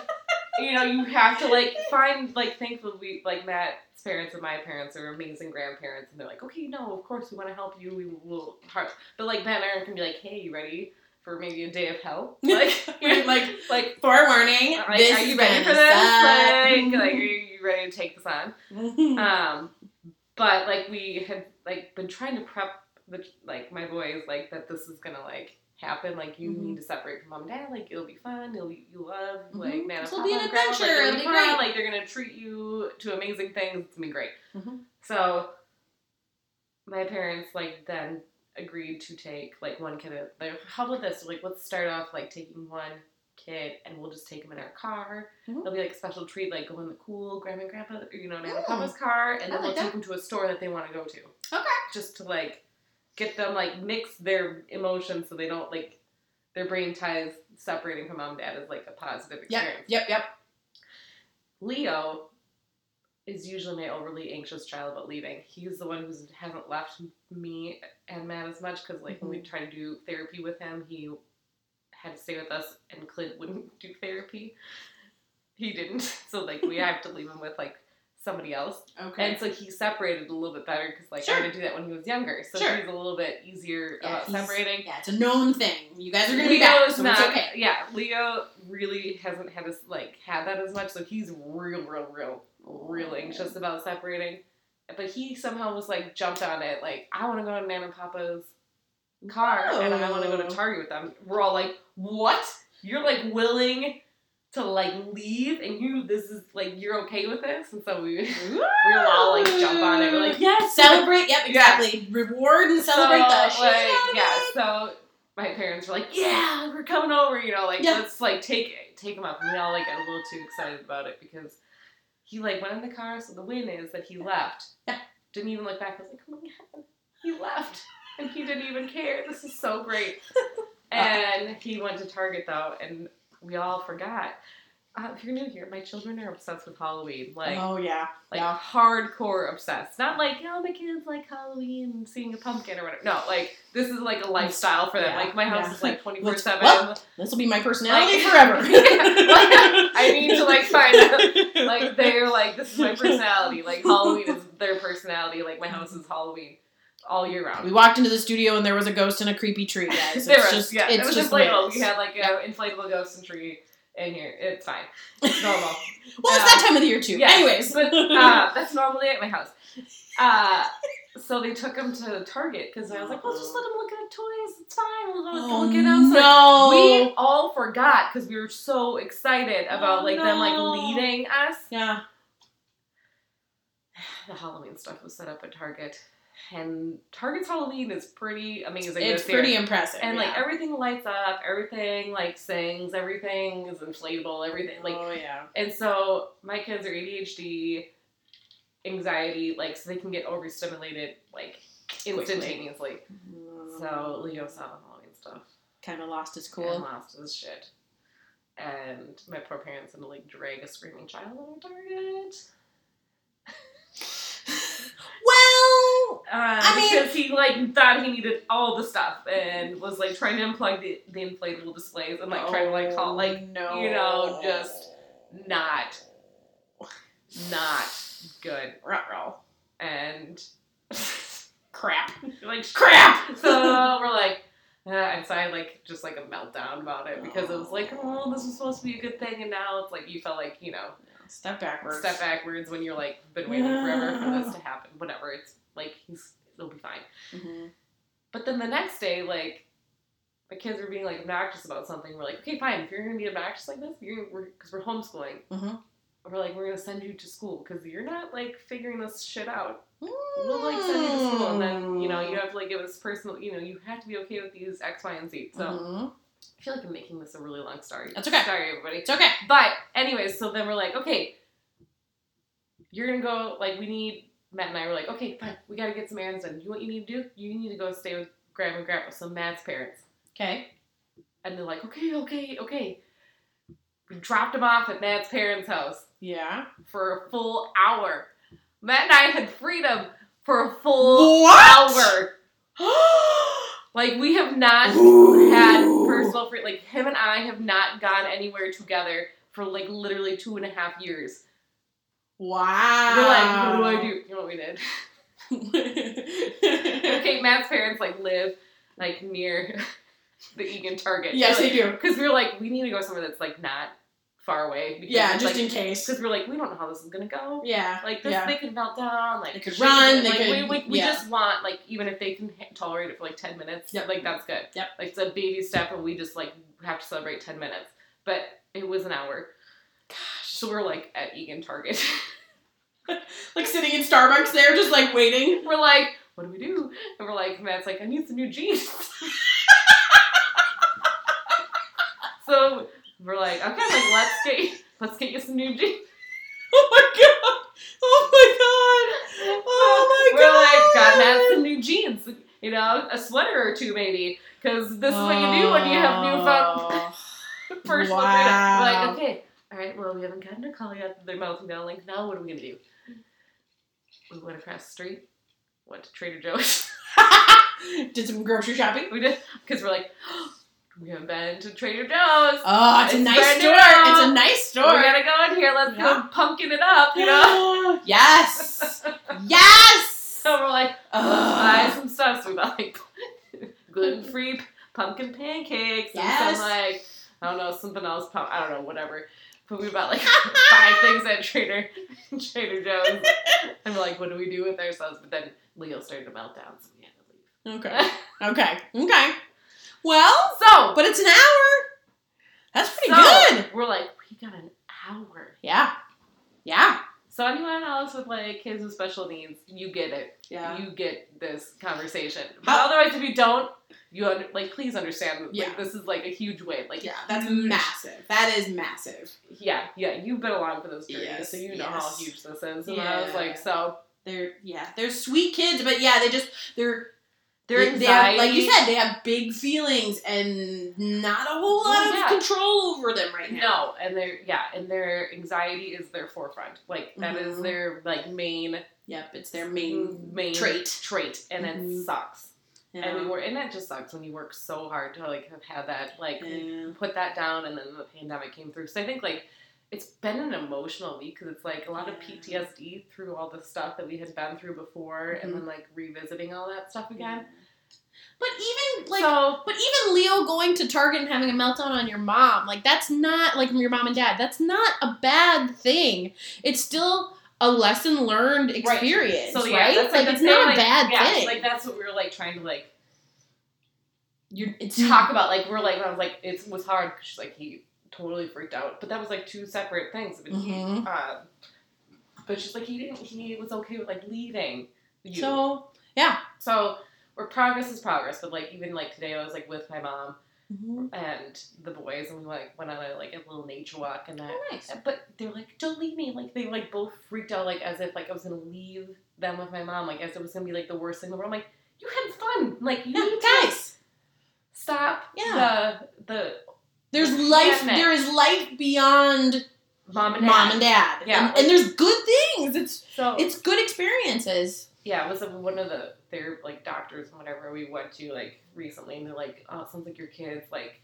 A: you know, you have to like find like thankfully we like Matt's parents and my parents are amazing grandparents and they're like, Okay, no, of course we want to help you, we will but like Matt and Aaron can be like, Hey, you ready for maybe a day of hell? Like like like
B: Forewarning.
A: Like,
B: this
A: are you ready for this? Like, like, are you ready to take this on? Um, but like we had like been trying to prep the like my boys like that this is gonna like happen. Like you
B: Mhm.
A: need to separate from mom and dad. Like it'll be fun. It'll be you love like
B: Mhm.
A: man.
B: This'll be an adventure.
A: Like,
B: It'll be
A: fun.
B: great.
A: Like they're gonna treat you to amazing things. It's gonna be great.
B: Mhm.
A: So my parents like then agreed to take like one kid. at- Like how about this? Like let's start off like taking one kid and we'll just take them in our car.
B: Mhm.
A: It'll be like a special treat, like go in the cool grandma and grandpa, you know, Nana
B: Mm.
A: and Papa's car, and then we'll
B: like
A: take
B: that.
A: them to a store that they want to go to.
B: Okay.
A: Just to like get them like mix their emotions so they don't like their brain ties separating from mom and dad is like a positive
B: Yep.
A: experience.
B: Yep. Yep.
A: Leo is usually my overly anxious child about leaving. He's the one who hasn't left me and Matt as much because like when we
B: Mhm.
A: tried to do therapy with him, he had to stay with us, and Clint wouldn't do therapy. He didn't, so like we have to leave him with like somebody else.
B: Okay.
A: And so he separated a little bit better because, like,
B: Sure.
A: I didn't do that when he was younger. So
B: Sure.
A: he's a little bit easier
B: Yeah,
A: about separating.
B: yeah, it's a known thing. You guys are gonna be back, so
A: not,
B: it's okay.
A: yeah, Leo really hasn't had this, like, had that as much, so he's real, real, real, real anxious about separating. But he somehow was, like, jumped on it, like, I want to go to Nana and Papa's car, and I want to go to. Target with them. We're all like, what? You're, like, willing to, like, leave, and you, this is, like, you're okay with this? And so we, we were all, like, jump on it. We're like, yes!
B: Celebrate, yep, exactly. Reward and celebrate
A: so,
B: the shit
A: like, yeah,
B: it.
A: so my parents were like, "Yeah, we're coming over," you know, like
B: Yeah.
A: let's like take take them up, and we all like got a little too excited about it because he like went in the car. So the win is that he left.
B: Yeah.
A: Didn't even look back. I was like, "Oh my god, he left," and he didn't even care. This is so great. and he went to Target though, and we all forgot. Uh, if you're new here, my children are obsessed with Halloween. Like,
B: oh yeah,
A: like
B: yeah.
A: hardcore obsessed. Not like, oh, my kids like Halloween and seeing a pumpkin or whatever. No, like this is like a lifestyle for them.
B: Yeah,
A: Like my house
B: yeah.
A: is like twenty four seven.
B: This will be my personality
A: Like-
B: forever.
A: I need to like find out. Like they're like this is my personality. Like Halloween is their personality. Like my house is Halloween all year round.
B: We walked into the studio and there was a ghost in a creepy tree, guys. It's
A: there was,
B: just,
A: yeah,
B: it's
A: it was
B: just
A: inflatable. We had like an inflatable ghost and tree in here. It's fine. It's normal.
B: Well, it's that time of the year too.
A: Yeah,
B: Anyways,
A: but uh, that's normally at my house. Uh, so they took him to Target because I was like, well, just let him look at toys. It's fine. We'll, we'll
B: oh,
A: look at them. So
B: no.
A: we all forgot because we were so excited about
B: Oh,
A: like them like
B: no.
A: leading us.
B: yeah.
A: The Halloween stuff was set up at Target, and Target's Halloween is pretty amazing.
B: It's
A: this year.
B: pretty impressive.
A: And like everything lights up, everything like sings, everything is inflatable, everything like
B: oh yeah.
A: And so my kids are ADHD, anxiety, like so they can get overstimulated like instantaneously. Mm. So Leo saw the Halloween stuff
B: kind of lost his
A: and
B: cool.
A: lost his shit. And my poor parents had to like drag a screaming child of Target.
B: Well,
A: Um,
B: I mean-
A: because he like thought he needed all the stuff and was like trying to unplug the, the inflatable displays and like trying to like call like
B: Oh, no,
A: you know, just- not not good.
B: Ruh-roh.
A: And
B: crap.
A: like
B: Crap.
A: So we're like, uh, and so I had like just like a meltdown about it because it was like, oh, this was supposed to be a good thing, and now it's like you felt like you know
B: Step backwards.
A: step backwards when you're like been waiting forever for this to happen. Whatever, it's like he's it'll be fine.
B: Mhm.
A: But then the next day, like the kids were being like obnoxious about something. We're like, okay, fine. If you're gonna be obnoxious like this, you're because we're, homeschooling.
B: Mhm.
A: We're like, we're gonna send you to school because you're not like figuring this shit out. We'll like send you to school, and then you know you have to like give us personal. You know, you have to be okay with these X, Y, and Z. So
B: Mhm.
A: I feel like I'm making this a really long story.
B: That's okay.
A: Sorry, everybody.
B: It's okay.
A: But anyways, so then we're like, okay, you're gonna go. Like, we need Matt and I were like, okay, fine, we gotta get some errands done. You know what you need to do? You need to go stay with Grandma and Grandpa, so Matt's parents.
B: Okay.
A: And they're like, okay, okay, okay. We dropped him off at Matt's parents' house
B: Yeah.
A: for a full hour. Matt and I had freedom for a full
B: What?
A: hour. Like we have not
B: Ooh.
A: had personal free. Like him and I have not gone anywhere together for like literally two and a half years.
B: wow.
A: We're like, what do I do? You know what we did? okay, Matt's parents like live like near the Eagan Target.
B: Yes, they do.
A: Because we are like, we need to go somewhere that's like not far away. Because
B: Yeah, just
A: like,
B: in case.
A: Because we're like, we don't know how this is gonna go.
B: Yeah.
A: Like this,
B: yeah.
A: they could melt down. Like
B: They could run, they
A: like,
B: could-
A: we, we, we
B: yeah.
A: just want like even if they can tolerate it for like ten minutes.
B: Yep.
A: Like that's good.
B: Yep.
A: Like it's a baby step, and we just like have to celebrate ten minutes. But it was an hour.
B: Gosh.
A: So we're like at Eagan Target.
B: Like sitting in Starbucks there, just like waiting.
A: we're like, what do we do? And we're like, Matt's like, I need some new jeans. so we're like, okay, like let's get let's get you some new jeans.
B: Oh my god. Oh my god. Oh my
A: we're
B: god.
A: like, got Matt some new jeans. You know, a sweater or two maybe. Because this is what you do when you have newfound personal freedom. We're
B: Wow.
A: like, okay, all right, well, we haven't gotten a call yet. They're melting down. Like, now what are we to do? We went across the street, went to Trader Joe's.
B: Did some grocery shopping.
A: we did, because we're like, oh, we haven't been to Trader Joe's.
B: Oh, it's, a nice store. It's a nice store.
A: we gotta go in here. Let's
B: Yeah.
A: go pumpkin it up, you know.
B: yes. Yes.
A: so we're like, let's buy some stuff. So we bought like gluten free pumpkin pancakes
B: Yes.
A: and some like I don't know something else. Pump, I don't know whatever. But we bought like five things at Trader Trader Joe's, and we're like, what do we do with ourselves? But then Leo started to melt down, so we had to leave.
B: Okay. Okay. Okay. Well,
A: So,
B: but it's an hour. That's pretty
A: so,
B: good.
A: We're like, we got an hour.
B: Yeah. Yeah.
A: So anyone else with like kids with special needs, you get it.
B: Yeah.
A: You get this conversation. But
B: How-
A: otherwise, if you don't, you under, like please understand. Like,
B: Yeah.
A: this is like a huge wave. Like
B: Yeah. That's
A: huge-
B: massive. That is massive.
A: Yeah, yeah. You've been along for this journey,
B: Yes,
A: so you know how huge this is. And I was like, so
B: They're yeah, they're sweet kids, but yeah, they just they're
A: their
B: they, have, like you said, they have big feelings and not a whole lot
A: Well,
B: of
A: yeah.
B: control over them right now.
A: No, and their yeah, and their anxiety is their forefront. Like that is
B: Mhm.
A: their like main
B: Yep, it's their main
A: main
B: trait.
A: trait, and it
B: Mhm.
A: sucks.
B: Yeah.
A: And we were, and that just sucks when you work so hard to like have had that like
B: Yeah.
A: put that down, and then the pandemic came through. So I think like it's been an emotional week because it's like a lot of PTSD through all the stuff that we had been through before, and
B: Mhm.
A: then like revisiting all that stuff again.
B: But even like
A: so
B: But even Leo going to Target and having a meltdown on your mom, like that's not like your mom and dad. That's not a bad thing. It's still a lesson learned experience,
A: so
B: right?
A: yeah, that's
B: like
A: the
B: it's
A: thing,
B: not a
A: like,
B: bad
A: yeah,
B: thing.
A: Like that's what we were like trying to like
B: you
A: talk about. Like we're like I was like it was hard because she's like he totally freaked out, but that was like two separate things. But he,
B: Mhm.
A: um, but she's like he didn't. He was okay with like leaving you.
B: So yeah.
A: So where progress is progress, but like even like today, I was like with my mom
B: Mhm.
A: and the boys, and we like went on a like a little nature walk and that.
B: Oh, nice.
A: But they're like, don't leave me. Like they like both freaked out, like as if like I was gonna leave them with my mom, like as it was gonna be like the worst thing in the world. I'm like, you had fun. Like you
B: Yeah, guys.
A: stop
B: Yeah.
A: the the
B: There's life. There is life beyond
A: mom and dad.
B: mom and dad.
A: Yeah.
B: and, and there's good things. It's
A: So
B: it's good experiences.
A: yeah, it was one of the their like doctors and whatever we went to like recently, and they're like, oh, it sounds like your kids like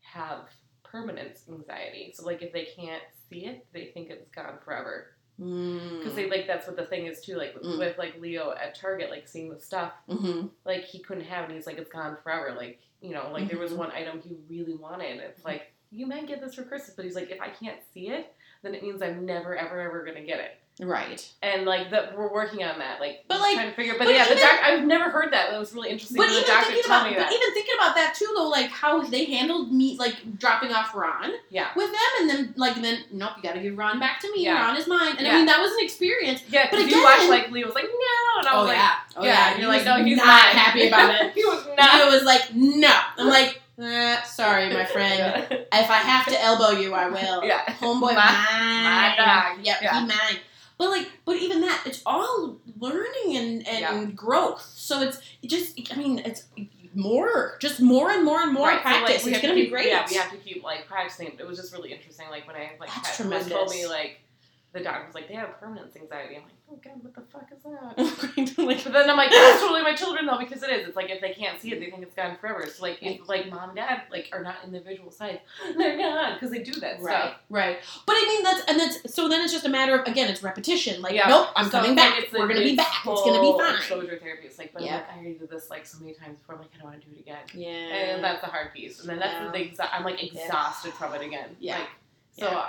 A: have permanent anxiety. So like if they can't see it, they think it's gone forever. Because they like that's what the thing is too. Like with,
B: Mm.
A: with like Leo at Target, like seeing the stuff,
B: hmm
A: like he couldn't have, it, and he's like it's gone forever. Like you know, like there was
B: Mhm.
A: one item he really wanted. It's like you might get this for Christmas, but he's like, if I can't see it, then it means I'm never ever ever gonna get it.
B: Right.
A: And like that, we're working on that. Like,
B: But, like-
A: trying to figure. But,
B: but
A: yeah, the
B: even-
A: doc. I've never heard that. That was really interesting.
B: But
A: the
B: even
A: doctor
B: thinking about, but
A: that.
B: even thinking about that too, though, like how they handled me, like dropping off Ron
A: Yeah.
B: with them, and then like then nope, you got to give Ron back to me.
A: Yeah.
B: Ron is mine, and
A: Yeah.
B: I mean that was an experience.
A: yeah,
B: but
A: but you
B: again-
A: watch like Leo was like no, and I was like,
B: oh
A: yeah, you're like no, he's
B: not
A: not
B: happy about it.
A: he was
B: Leo
A: It
B: was like, no. I'm like, eh, sorry, my friend.
A: Yeah.
B: If I have to elbow you, I will.
A: yeah.
B: Homeboy,
A: My-
B: mine.
A: my dog.
B: Yep,
A: Yeah.
B: he mine. But like, but even that, it's all learning and and
A: Yeah.
B: growth. So it's it just, I mean, it's more, just more and more and more
A: Right, so, like,
B: practice. it's gonna
A: to
B: be great.
A: Yeah, we have to keep like practicing. It was just really interesting. Like when I like
B: That's
A: had, someone told me like the doctor was like they have permanence anxiety. I'm like, oh god, what the fuck is that?
B: like,
A: But then I'm like, that's totally my children though, because it is. It's like if they can't see it, they think it's gone forever. So like, if like mom and dad like are not in the visual sight, they're gone because they do that
B: right,
A: stuff.
B: right. But I mean, that's and that's so. Then it's just a matter of again, it's repetition. Like,
A: Yeah.
B: nope, I'm
A: So
B: coming
A: like
B: back. We're gonna be back. It's gonna be fine.
A: Exposure therapy. It's like, but
B: Yeah.
A: Like, I already did this like so many times before. I'm like, I don't want to do it again.
B: Yeah.
A: And that's the hard piece. And then that's
B: Yeah.
A: the exa- I'm like exhausted from it again.
B: Yeah.
A: Like, so
B: Yeah.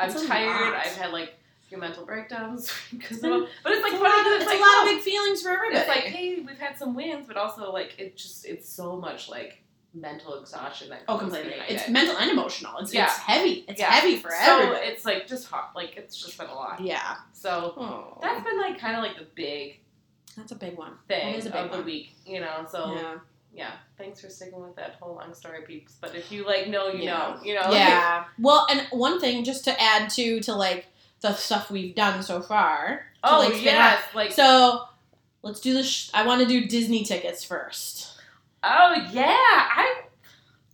A: I'm tired.
B: lot.
A: I've had like few mental breakdowns because. But it's like
B: it's a
A: funny
B: lot,
A: 'cause
B: of,
A: it's
B: it's
A: like
B: a lot of
A: oh,
B: big feelings for everybody.
A: It's like, hey, we've had some wins, but also like it just it's so much like mental exhaustion that
B: oh, completely. It's
A: it.
B: mental and emotional. It's,
A: Yeah.
B: it's heavy. It's
A: Yeah.
B: heavy for
A: so
B: everybody.
A: it's like just hot Like it's just been a lot.
B: Yeah.
A: So
B: Oh,
A: that's been like kind of like the big
B: that's a big one.
A: thing
B: That is a big
A: of the
B: one.
A: week, you know. So yeah.
B: yeah.
A: thanks for sticking with that whole long story, peeps. But if you like know, you
B: Yeah.
A: know, you know.
B: Yeah. Well, and one thing just to add to to like the stuff we've done so far.
A: oh
B: like,
A: yes, like
B: So let's do this. Sh- I want to do Disney tickets first.
A: oh yeah, I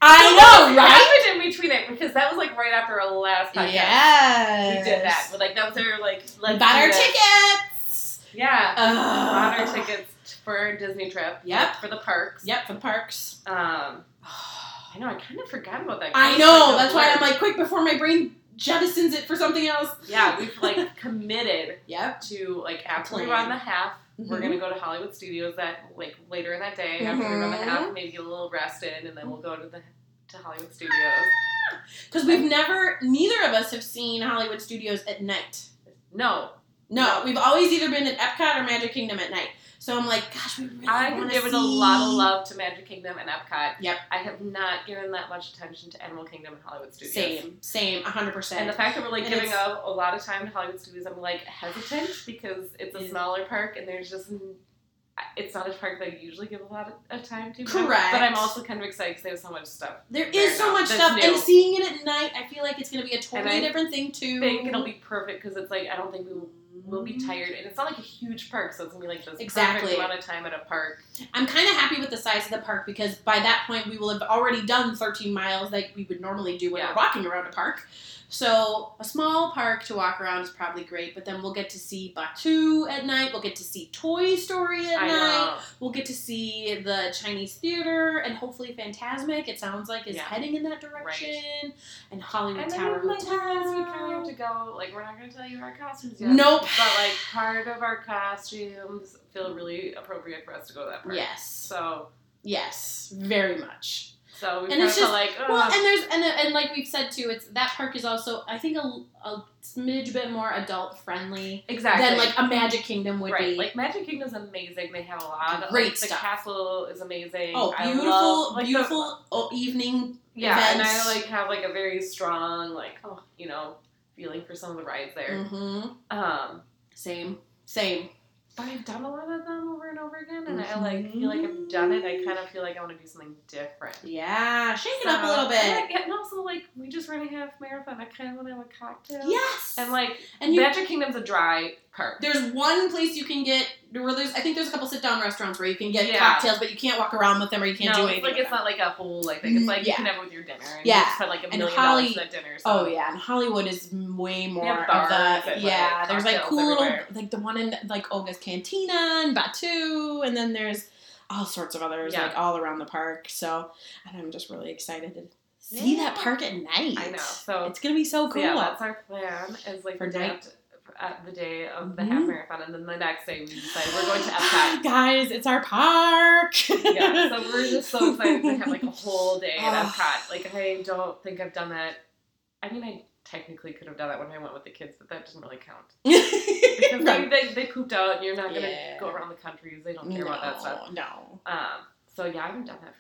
B: I know, right?
A: happened in between it because that was like right after our last podcast.
B: Yeah.
A: We did that, but like that was our like
B: We
A: let's
B: bought our tickets.
A: Yeah, bought our tickets for our Disney trip.
B: Yep.
A: for the parks.
B: Yep, for the parks.
A: Um, I know. I kind of forgot about that.
B: I know.
A: like
B: That's why. I'm like quick before my brain jettisons it for something else.
A: Yeah, we've like committed
B: Yep.
A: to like after we
B: Plan.
A: run the half, we're
B: Mhm.
A: gonna go to Hollywood Studios that like later in that day after we run the
B: Mhm.
A: half, maybe get a little rested, and then we'll go to the to Hollywood Studios.
B: Because we've never, neither of us have seen Hollywood Studios at night.
A: No,
B: No,
A: No.
B: we've always either been at Epcot or Magic Kingdom at night. So I'm like, gosh, we really
A: I have given
B: see.
A: a lot of love to Magic Kingdom and Epcot.
B: Yep.
A: I have not given that much attention to Animal Kingdom and Hollywood Studios.
B: Same, same, hundred
A: And
B: percent.
A: And the fact that we're like
B: And
A: giving
B: up
A: a, lot of time to Hollywood Studios, I'm like hesitant because it's a smaller park and there's just it's not a park that I usually give a lot of, time to.
B: Correct.
A: But I'm also kind of excited because they have so much stuff.
B: There is so much stuff,
A: new.
B: and seeing it at night, I feel like it's gonna be a totally different thing too.
A: I think it'll be perfect because it's like I don't think we will, we'll be mm-hmm. tired and it's not like a huge park, so it's gonna be like this
B: Exactly.
A: amount of time at a park.
B: I'm kind of happy with the size of the park because by that point we will have already done 13 miles like we would normally do when
A: Yeah.
B: we're walking around a park. So a small park to walk around is probably great, but then we'll get to see Batuu at night. We'll get to see Toy Story at
A: I
B: night.
A: know.
B: We'll get to see the Chinese theater and hopefully Fantasmic. It sounds like is
A: Yeah.
B: heading in that direction. And Hollywood
A: And
B: Tower
A: like
B: Hotel.
A: we kind of have to go. Like we're not gonna tell you our costumes yet.
B: Nope.
A: But like part of our costumes feel really appropriate for us to go to that park.
B: Yes.
A: So
B: Yes, very much.
A: So we
B: And it's just-
A: like
B: Well, and there's and, and like we've said too, it's that park is also I think a, a smidge bit more adult friendly
A: exactly
B: than like a Magic Kingdom would
A: right.
B: be.
A: Like Magic Kingdom's amazing. They have a lot of
B: Great
A: like, The castle is amazing.
B: oh, beautiful,
A: love, like,
B: beautiful oh, evening.
A: yeah, and I like have like a very strong like oh you know feeling for some of the rides there.
B: hmm
A: Um,
B: Same, same.
A: But I've done a lot of them over and over again, and I like feel like I've done it. I mm-hmm. kind of feel like I want to do something different.
B: Yeah, shake it up a little bit.
A: And, also, like, we just ran a half marathon. I kind of want to have a cocktail.
B: Yes,
A: And, like,
B: and you,
A: Magic Kingdom's a dry park.
B: there's one place you can get where there's I think there's a couple sit down restaurants where you can get
A: Yeah.
B: cocktails, but you can't walk around with them or you can't
A: no,
B: do anything.
A: like it's not like a whole like thing. It's like
B: Mm,
A: you can have it with your dinner. And
B: Yeah.
A: You just like a
B: And
A: million
B: Holly-
A: dollars at dinner. So.
B: Oh yeah, and Hollywood is way more of the yeah.
A: like,
B: there's like cool little like the one in like Oga's Cantina and Batuu, and then there's all sorts of others
A: Yeah.
B: like all around the park. So, and I'm just really excited to see that park at night.
A: I know. So,
B: It's gonna be so
A: so
B: cool.
A: yeah, that's our plan. Is like
B: For night.
A: At the day of the
B: Mhm.
A: half marathon, and then the next day we decided we're going to Epcot.
B: Guys, it's our park.
A: yeah, so we're just so excited to have like a whole day at. Epcot. Like I don't think I've done that. I mean, I technically could have done that when I went with the kids, but that doesn't really count because
B: Right.
A: they, they pooped out, and you're not gonna
B: Yeah.
A: go around the countries. They don't care about that stuff.
B: No.
A: Um, so yeah, I haven't done that.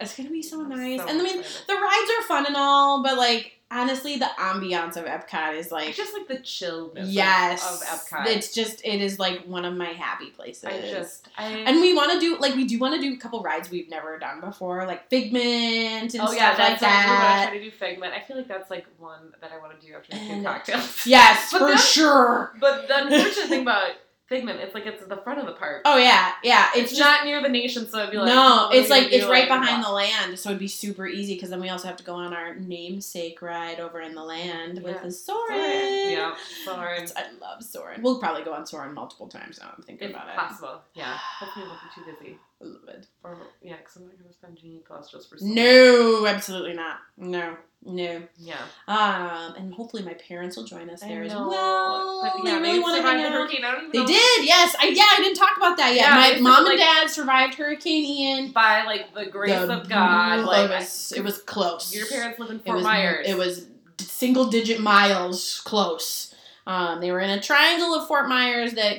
B: It's gonna be so nice.
A: so
B: and I mean,
A: excited.
B: the rides are fun and all, but like honestly, the ambiance of Epcot is like
A: It's just like the of-
B: yes,
A: of, Epcot.
B: It's just it is like one of my happy places.
A: I just I
B: and we want to do like we do want to do a couple rides we've never done before, like Figment and
A: oh
B: stuff
A: yeah,
B: like
A: that's like,
B: that.
A: to try to do Figment. I feel like that's like one that I want to do after the two cocktails.
B: Yes,
A: But
B: for
A: then-
B: sure.
A: But the unfortunate thing about Figment, it's like it's the front of the park.
B: Oh yeah, yeah.
A: It's,
B: It's, just
A: not near the nation, so it'd be like
B: no,
A: oh,
B: it's like it's right
A: like,
B: behind oh. the land, so it'd be super easy because then we also have to go on our namesake ride over in the land with
A: Yeah.
B: the Soarin'.
A: Soarin'. Yeah, Soarin'.
B: I love Soarin'. We'll probably go on Soarin' multiple times now. I'm thinking
A: If
B: about
A: possible. Yeah. Hopefully we won't be too busy.
B: It. I love it.
A: Or yeah, because I'm not gonna spend Genie Plus just for Soarin'.
B: No, absolutely not. No, no.
A: Yeah.
B: Um, and hopefully my parents will join us
A: I
B: there as well.
A: But
B: They really want to hang out.
A: hurricane. I don't
B: They
A: know
B: did, yes. I yeah, I didn't talk about that yet.
A: Yeah,
B: my mom and
A: like-
B: dad survived Hurricane Ian.
A: by like the grace
B: The-
A: of God. Like
B: it was it was close.
A: your parents live in
B: It
A: Fort
B: was
A: Myers.
B: it was single digit miles close. Um, they were in a triangle of Fort Myers that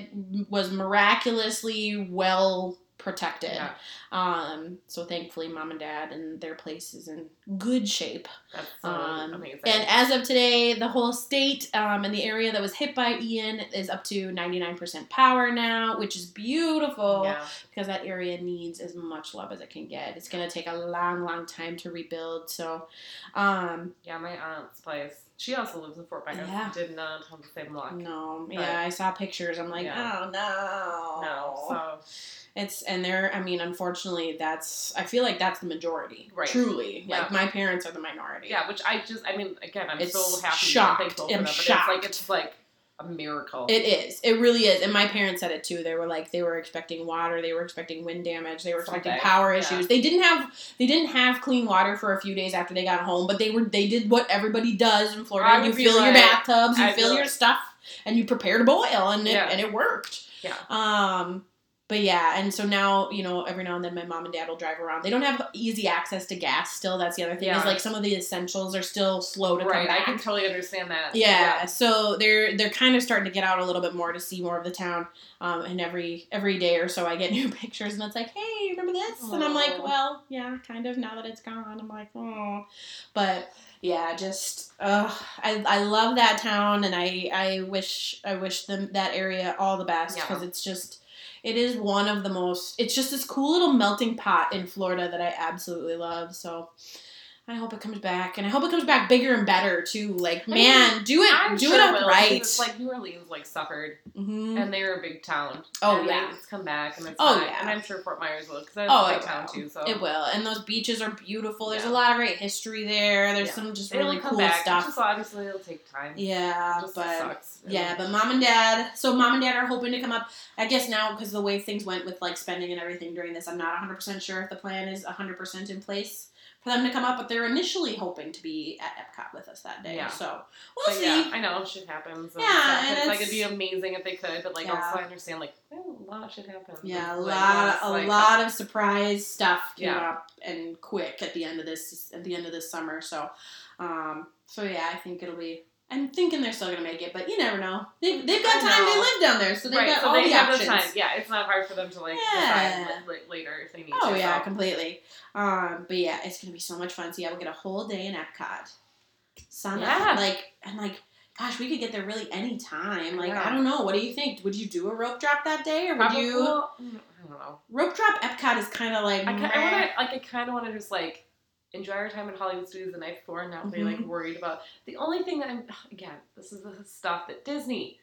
B: was miraculously well protected.
A: Yeah,
B: Um, so thankfully, mom and dad and their place is in good shape.
A: that's so
B: Um,
A: amazing.
B: And as of today, the whole state um, and the area that was hit by Ian is up to 99% power now, which is beautiful
A: yeah.
B: because that area needs as much love as it can get. It's going to take a long, long time to rebuild. So, um,
A: Yeah, my aunt's place. She also lives in Fort Myers.
B: Yeah.
A: Did not have the same luck.
B: no,
A: But-
B: yeah, I saw pictures. I'm like,
A: Yeah.
B: oh no.
A: No. So
B: It's and they're I mean, unfortunately that's I feel like that's the majority.
A: Right.
B: Truly.
A: Yeah.
B: Like my parents are the minority.
A: yeah, which I just I mean again I'm
B: It's
A: so happy
B: shocked.
A: and thankful for
B: I'm
A: them. But
B: shocked.
A: it's like it's like a miracle.
B: It is. It really is. And my parents said it too. They were like they were expecting water, they were expecting wind damage, they were expecting
A: Something,
B: power
A: yeah.
B: issues. They didn't have they didn't have clean water for a few days after they got home, but they were they did what everybody does in Florida. You fill your
A: like-
B: bathtubs, you
A: I'd
B: fill your stuff, and you prepare to boil and it
A: Yeah.
B: and it worked.
A: Yeah.
B: Um but yeah, and so now, you know, every now and then my mom and dad will drive around. They don't have easy access to gas still. That's the other thing. Is like some of the essentials are still slow to come
A: right. I can totally understand that.
B: Yeah, so they're they're kind of starting to get out a little bit more to see more of the town. Um, and every every day or so, I get new pictures, and it's like, hey, remember this? And I'm like, well, yeah, kind of. Now that it's gone, I'm like, oh, but yeah, just uh, I I love that town, and I I wish I wish them that area all the best
A: Yeah.
B: because it's just. It is one of the most. It's just this cool little melting pot in Florida that I absolutely love. So, I hope it comes back, and I hope it comes back bigger and better too. Like,
A: I mean,
B: man, do it,
A: I'm
B: do
A: sure
B: it up
A: will,
B: right.
A: It's like New Orleans like suffered,
B: hmm
A: and they were a big town.
B: Oh, yeah.
A: they- it's come back, and it's
B: Oh, yeah.
A: and I'm sure Fort Myers will because that's
B: Oh,
A: a big town too. So
B: It will, and those beaches are beautiful. There's a lot of great history there. There's
A: Yeah.
B: some just
A: It'll
B: really cool
A: back.
B: stuff.
A: Just obviously it'll take time.
B: yeah,
A: just
B: but
A: sucks.
B: yeah, but mom and dad. So mom and dad are hoping to come up. I guess now because the way things went with like spending and everything during this, I'm not 100 percent sure if the plan is 100 percent in place for them to come up. But they're initially hoping to be at Epcot with us that day.
A: Yeah.
B: So we'll
A: But
B: see.
A: yeah, I know shit happens. And
B: Yeah, and
A: it's, like it'd be amazing if they could, but like
B: Yeah.
A: also I understand like well, a lot of shit happens.
B: Yeah, a
A: Like,
B: lot, a
A: like-
B: lot of surprise stuff came
A: Yeah.
B: up and quick at the end of this at the end of this summer. So, um, so yeah, I think it'll be. I'm thinking they're still gonna make it, but you never know. They they've got time. They live down there, so they've
A: right,
B: got
A: so
B: all
A: they
B: the
A: have
B: options.
A: the time. Yeah, it's not hard for them to like
B: Yeah.
A: decide li- later if they need
B: Oh
A: to.
B: yeah,
A: so.
B: completely. Um, but yeah, it's gonna be so much fun. So yeah, we'll get a whole day in Epcot. Sun,
A: Yeah.
B: like and like, gosh, we could get there really any time. Like
A: Yeah.
B: I don't know. What do you think? Would you do a rope drop that day, or would
A: Probably,
B: you?
A: mm, I don't know.
B: Rope drop Epcot is kind of like.
A: I, I want to like I kind of want to just like enjoy our time at Hollywood Studios the night before and not be like
B: Mhm.
A: worried about the only thing that I'm again this is the stuff that Disney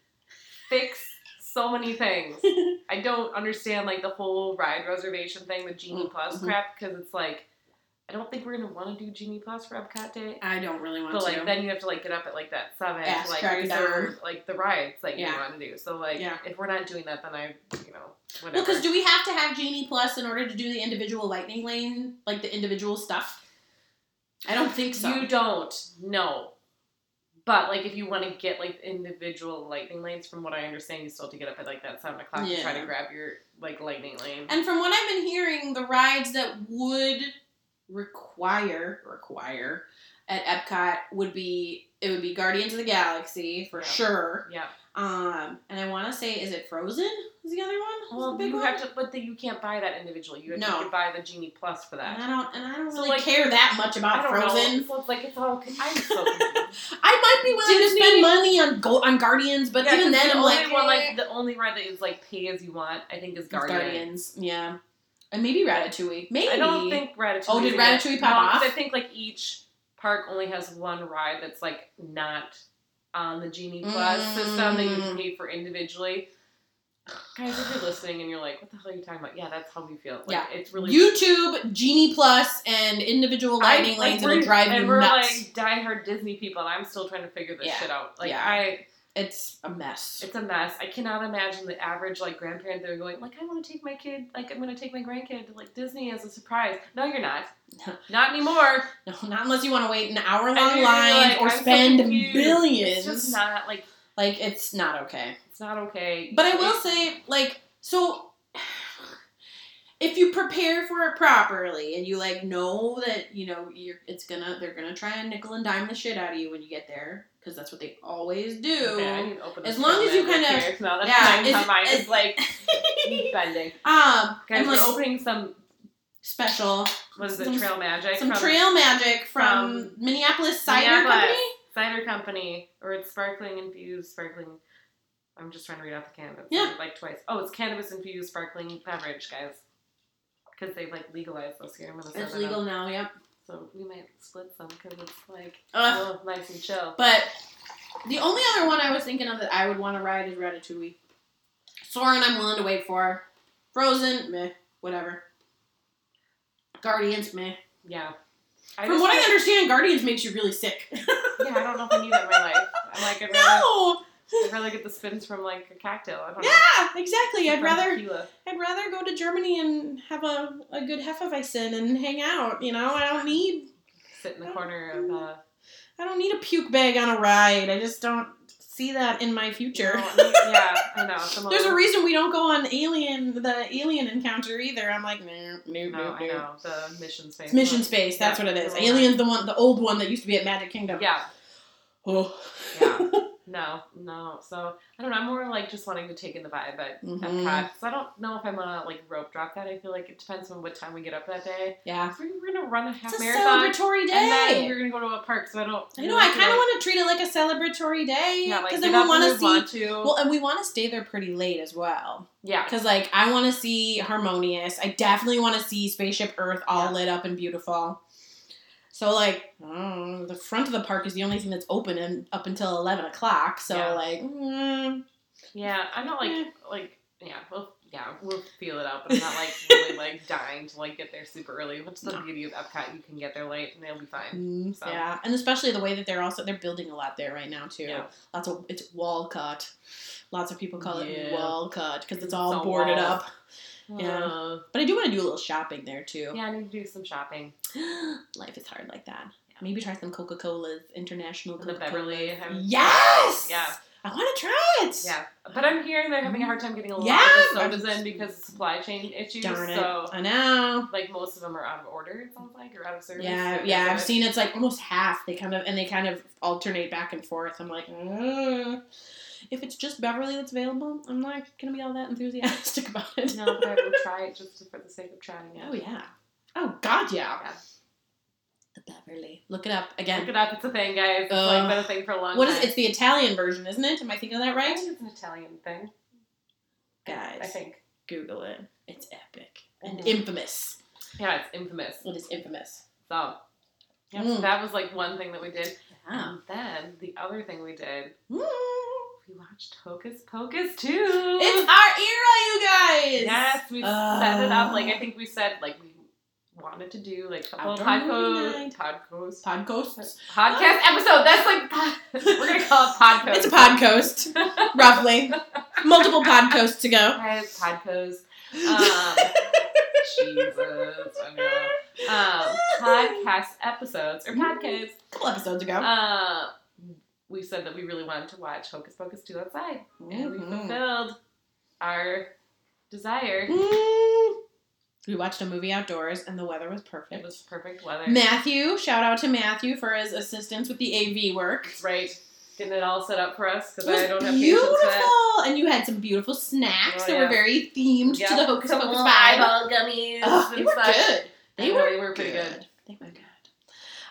A: fix so many things. I don't understand like the whole ride reservation thing, the Genie Plus
B: Mhm.
A: crap, because it's like I don't think we're gonna want to do Genie Plus for Epcot Day.
B: I don't really want
A: But
B: to.
A: like then you have to like get up at like that seven
B: Ass
A: to like reserve like the rides like
B: Yeah.
A: you want to do. So like
B: Yeah.
A: if we're not doing that, then I you know whatever.
B: well, because do we have to have Genie Plus in order to do the individual lightning lane, like the individual stuff? I don't think so.
A: You don't. No. But like, if you want to get like individual lightning lanes, from what I understand, you still have to get up at like that seven o'clock to try to grab your like lightning lane.
B: and from what I've been hearing, the rides that would require require at Epcot would be it would be Guardians of the Galaxy for
A: Yeah.
B: sure.
A: yeah.
B: Um, and I want to say, is it Frozen? Is the other one?
A: Well,
B: the big
A: you
B: one?
A: have to, but the, you can't buy that individually. You have
B: No.
A: to buy the genie plus for
B: And
A: that.
B: I don't, and I don't
A: So,
B: really
A: like,
B: care that much about Frozen.
A: know. So it's like it's all. I'm so.
B: I might be willing
A: Disney-
B: to spend money on go on Guardians, but
A: Yeah,
B: even then,
A: the
B: I'm
A: only
B: like,
A: one,
B: eh.
A: like the only ride that is like pay as you want, I think, is
B: It's
A: Guardian.
B: Guardians, yeah, and maybe Ratatouille. Maybe
A: I don't think Ratatouille.
B: Oh, did Ratatouille pop
A: no,
B: off?
A: I think like each park only has one ride that's like not on the Genie Plus system that you
B: Mm.
A: pay for individually. Guys, if you're listening and you're like, "What the hell are you talking about?" Yeah, that's how we feel. Like,
B: Yeah.
A: it's really
B: YouTube, Genie Plus, and individual
A: like,
B: lanes
A: we're-
B: will drive
A: and
B: you
A: we're
B: nuts.
A: like diehard Disney people, and I'm still trying to figure this
B: Yeah.
A: shit out. Like,
B: Yeah.
A: I,
B: it's a mess.
A: it's a mess. I cannot imagine the average like grandparent. They're going like, "I want to take my kid, like, I'm going to take my grandkid to like Disney as a surprise." No, you're not. No. Not anymore.
B: No, not unless you want to wait an hour long line
A: like,
B: or
A: I'm
B: spend
A: confused.
B: billions.
A: It's just not like
B: like it's not okay.
A: it's not okay.
B: But I will
A: It's-
B: say, like, so if you prepare for it properly and you like know that you know you're it's gonna they're gonna try and nickel and dime the shit out of you when you get there because that's what they always do.
A: Okay, I need to open
B: As long as you
A: Trailman
B: kinda-
A: here. No, that's
B: yeah,
A: fine.
B: is-
A: mine
B: is-
A: is like bending.
B: um,
A: Guys, we're
B: like
A: opening some
B: special
A: what is it?
B: Some-
A: Trail Magic.
B: some trail magic from,
A: from
B: Minneapolis Cider
A: Minneapolis
B: Company.
A: Cider Company, or it's sparkling infused sparkling. I'm just trying to read off the can.
B: Yeah.
A: like twice. Oh, it's cannabis infused sparkling beverage, guys. Because they've like legalized those here in Minnesota.
B: It's legal now, yep.
A: So we might split some because it's like
B: Ugh.
A: oh, nice and chill.
B: But the only other one I was thinking of that I would want to ride is Ratatouille. Soarin', I'm willing to wait for. Frozen, meh, whatever. Guardians, meh.
A: Yeah.
B: From
A: just
B: what I understand, Guardians makes you really sick.
A: Yeah, I don't know if I need that in my life. I'm like,
B: no,
A: I'd rather get the spins from like a cocktail. I don't know.
B: Yeah, exactly. I'd rather
A: tequila.
B: I'd rather go to Germany and have a, a good Hefeweizen and hang out. You know, I don't need
A: sit in the corner of uh,
B: I don't need a puke bag on a ride. I just don't see that in my future.
A: No, yeah, I know.
B: There's a reason we don't go on alien the alien encounter either. I'm like, no, no,
A: No,
B: no,
A: I know the mission space.
B: It's Mission
A: one.
B: Space. That's
A: Yeah,
B: what it is. Alien's the one, the old one that used to be at Magic Kingdom.
A: Yeah,
B: Oh.
A: yeah. No, no. So I don't know. I'm more like just wanting to take in the vibe at
B: Mhm.
A: Epcot. So I don't know if I'm gonna like rope drop that. I feel like it depends on what time we get up that day.
B: yeah.
A: We're, we're gonna run a half
B: It's a
A: marathon,
B: celebratory day.
A: and then we're gonna go to a park. So I don't.
B: I know. I kind of want to treat it like a celebratory day
A: Yeah, like
B: then we want to see.
A: want to.
B: Well, and we want to stay there pretty late as well.
A: yeah.
B: Because, like, I want to see Harmonious. I definitely want to see Spaceship Earth all
A: Yeah.
B: lit up and beautiful. So, like, mm, the front of the park is the only thing that's open and up until 11 o'clock. So,
A: Yeah.
B: like, mm,
A: Yeah, I'm not like
B: Eh.
A: like yeah, we'll yeah, we'll feel it out, but I'm not like really like dying to like get there super early. What's the
B: No.
A: beauty of Epcot? You can get there late and it'll be fine.
B: mm,
A: So.
B: yeah. And especially the way that they're also, they're building a lot there right now, too.
A: Yeah.
B: Lots of, it's wall cut. Lots of people call it wall cut because it's all boarded up. Yeah.
A: Uh,
B: But I do want to do a little shopping there, too.
A: yeah, I need to do some shopping.
B: Life is hard like that. Maybe try some Coca Cola's international
A: The Beverly
B: Yes.
A: Yeah.
B: I want to try it.
A: Yeah, but I'm hearing they're having a hard time getting a lot
B: Yeah,
A: of the sodas in because of supply chain issues.
B: Darn it.
A: So
B: I know.
A: like most of them are out of order. It sounds like or out of service.
B: Yeah, yeah. I've
A: it.
B: seen it's like almost half. They kind of and they kind of alternate back and forth. I'm like, mm. if it's just Beverly that's available, I'm not gonna be all that enthusiastic about it.
A: No, but I will try it just for the sake of trying it.
B: Oh yeah. Oh God, yeah.
A: Yeah.
B: The Beverly. Look it up again.
A: Look it up. It's a thing, guys. It's
B: Uh,
A: like been a thing for a long
B: What
A: time.
B: is It's the Italian version, isn't it? Am I thinking of that
A: I
B: right?
A: think it's an Italian thing.
B: Guys.
A: I think.
B: Google it. It's epic and
A: Mhm.
B: infamous.
A: Yeah, it's infamous.
B: It is infamous.
A: So, yeah,
B: Mm.
A: so that was like one thing that we did.
B: Yeah.
A: And then the other thing we did,
B: Mm.
A: we watched Hocus Pocus too.
B: It's our era, you guys.
A: yes, we
B: Uh,
A: set it up. Like I think we said, like we wanted to do like a couple
B: Outdoor
A: podcasts, podcasts, podcast episode. That's like we're gonna call it podcast.
B: It's a podcoast, roughly. Multiple podcoasts to go.
A: Podcast. Um, Jesus, I know. Um, podcast episodes or podcasts.
B: A couple episodes ago.
A: Uh, we said that we really wanted to watch Hocus Pocus 2 outside. And we
B: Mhm.
A: fulfilled our desire.
B: Mm. We watched a movie outdoors and the weather was perfect.
A: It was perfect weather.
B: Matthew, shout out to Matthew for his assistance with the AV work.
A: Right. Getting it all set up for us because I don't have
B: beautiful, and you had some beautiful snacks
A: Oh,
B: that
A: yeah.
B: were very themed
A: Yeah,
B: to the Hocus Pocus vibe.
A: eyeball gummies.
B: Oh, they were
A: such.
B: good. They were,
A: they were pretty good.
B: They were good.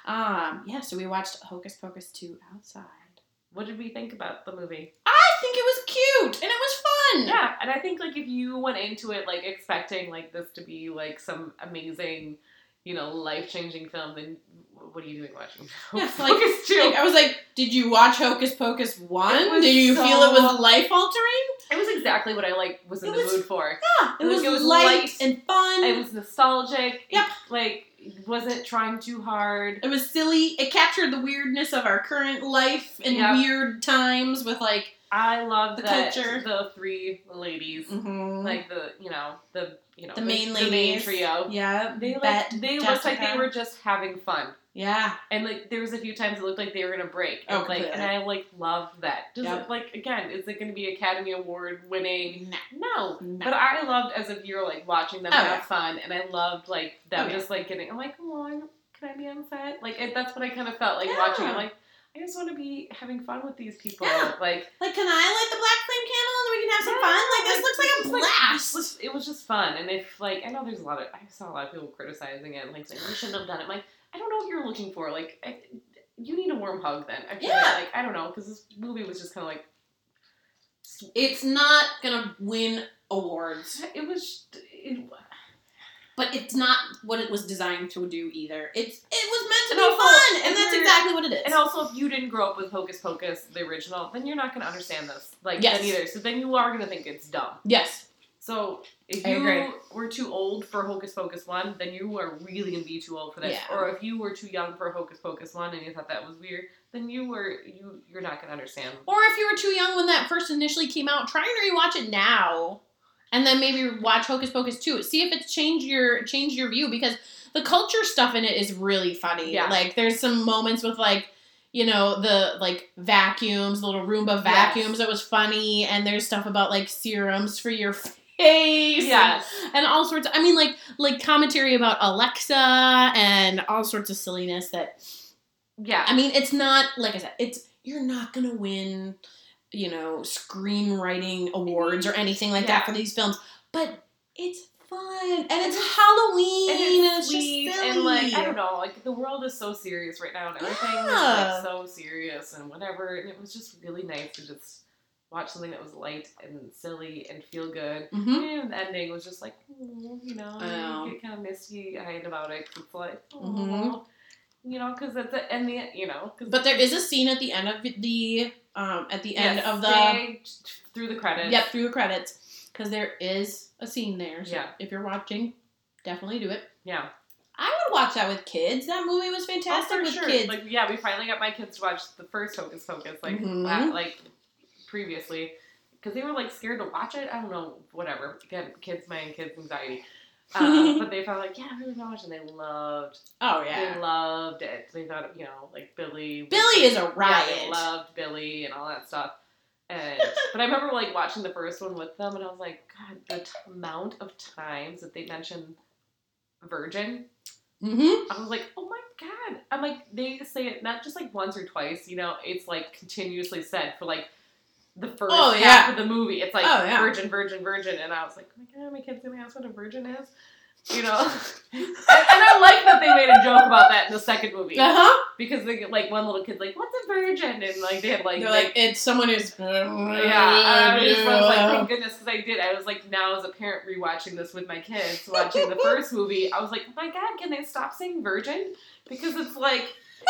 B: Um, yeah, so we watched Hocus Pocus 2 outside.
A: What did we think about the movie?
B: I think it was cute and it was fun.
A: Yeah, and I think like if you went into it like expecting like this to be like some amazing, you know, life changing film, then what are you doing watching?
B: Yeah,
A: Hocus
B: like-
A: Pocus 2?
B: Like, I was like, did you watch Hocus Pocus 1?
A: It was
B: Did you feel it was life altering?
A: It was exactly what I like was in
B: It
A: the
B: was-
A: mood for.
B: Yeah, it
A: Like,
B: was,
A: it was
B: light,
A: light.
B: and fun.
A: It was nostalgic.
B: Yep.
A: It, like wasn't trying too hard.
B: It was silly. It captured the weirdness of our current life and
A: Yep.
B: weird times with like
A: I love
B: The
A: that
B: culture.
A: the three ladies, mm-hmm. like the you know the you know
B: the main
A: the main trio.
B: Yeah,
A: They like
B: Bet,
A: they looked like they were just having fun.
B: Yeah,
A: And like there was a few times it looked like they were gonna break.
B: Oh,
A: And, like and I like love that. Does
B: Yep.
A: it like again, is it gonna be Academy Award winning? No.
B: No.
A: But I loved as a viewer like watching them
B: Oh,
A: have
B: yeah.
A: fun and I loved like them
B: Oh, yeah.
A: just like getting I'm like, come on, can I be on set? Like it, that's what I kind of felt like
B: Yeah.
A: watching it like I just want to be having fun with these people.
B: Yeah.
A: Like
B: Like, can I light the black flame candle and we can have some
A: Yeah,
B: fun? Like, this
A: like,
B: looks like a
A: it's like-
B: blast.
A: it was, it was just fun, and if like I know there's a lot of I saw a lot of people criticizing it, like saying we shouldn't have done it. I'm like I don't know what you're looking for. Like I, you need a warm hug then. Actually,
B: Yeah.
A: like I don't know because this movie was just kind of like
B: It's not gonna win awards,
A: it was. It,
B: but it's not what it was designed to do either. It's it was meant to be
A: also,
B: fun, and that's exactly what it is.
A: and also, if you didn't grow up with Hocus Pocus, the original, then you're not gonna understand this like
B: Yes.
A: then either. So then you are gonna think it's dumb.
B: yes,
A: So if
B: I
A: you
B: agree.
A: were too old for Hocus Pocus one, then you are really gonna be too old for this.
B: Yeah.
A: Or if you were too young for Hocus Pocus one and you thought that was weird, then you were you you're not gonna understand.
B: Or if you were too young when that first initially came out, try and rewatch it now, and then maybe watch Hocus Pocus two. See if it's changed your changed your view because the culture stuff in it is really funny.
A: Yeah.
B: Like there's some moments with like you know the like vacuums, the little Roomba vacuums that was funny, and there's stuff about like serums for your face. and- and all sorts of, I mean like like commentary about Alexa and all sorts of silliness that
A: Yeah.
B: I mean, it's not like I said. It's you're not gonna win, you know, screenwriting awards or anything like
A: Yeah.
B: that for these films, but it's fun and it's Halloween
A: and
B: and
A: it's
B: it's,
A: sweet
B: just silly.
A: and like I don't know, like the world is so serious right now and everything
B: Yeah.
A: is like so serious and whatever. And it was just really nice to just watch something that was light and silly and feel good.
B: Mhm.
A: And the ending was just like, you know, you get kind of misty eyed about it. it's like,
B: Mhm.
A: You know, because at the end, the you know, 'cause
B: But there is a scene at the end of the um at the end
A: yes,
B: of the
A: through the credits.
B: yep through the credits because there is a scene there. So
A: Yeah.
B: if you're watching, definitely do it.
A: Yeah.
B: I would watch that with kids. That movie was fantastic
A: Oh, for
B: with
A: sure.
B: kids.
A: Like, yeah, we finally got my kids to watch the first Hocus Pocus, like,
B: Mhm.
A: la- like previously, because they were like scared to watch it. I don't know, whatever. Again, kids, my kids' anxiety. Uh, but they felt like, yeah, really watch, and they loved,
B: oh yeah, they
A: loved it. They thought, you know, like Billy. was-
B: Billy is a
A: Yeah,
B: riot.
A: they loved Billy and all that stuff. And but I remember like watching the first one with them, and I was like, God, the t- amount of times that they mentioned virgin
B: Mm-hmm.
A: I was like, oh my god. I'm like, they say it not just like once or twice, you know, it's like continuously said for like the first
B: Oh,
A: half
B: yeah.
A: of the movie. It's like
B: Oh, yeah.
A: virgin, virgin, virgin. And I was like, oh my god, my kid's gonna ask what a virgin is. You know? and, and I like that they made a joke about that in the second movie.
B: Uh huh.
A: Because they get like one little kid's like, what's a virgin? And like they had like,
B: They're
A: they-
B: like, it's someone who's.
A: yeah, I was like, thank goodness, because I did. I was like, now as a parent rewatching this with my kids, watching the first movie, I was like, oh my god, can they stop saying virgin? Because it's like,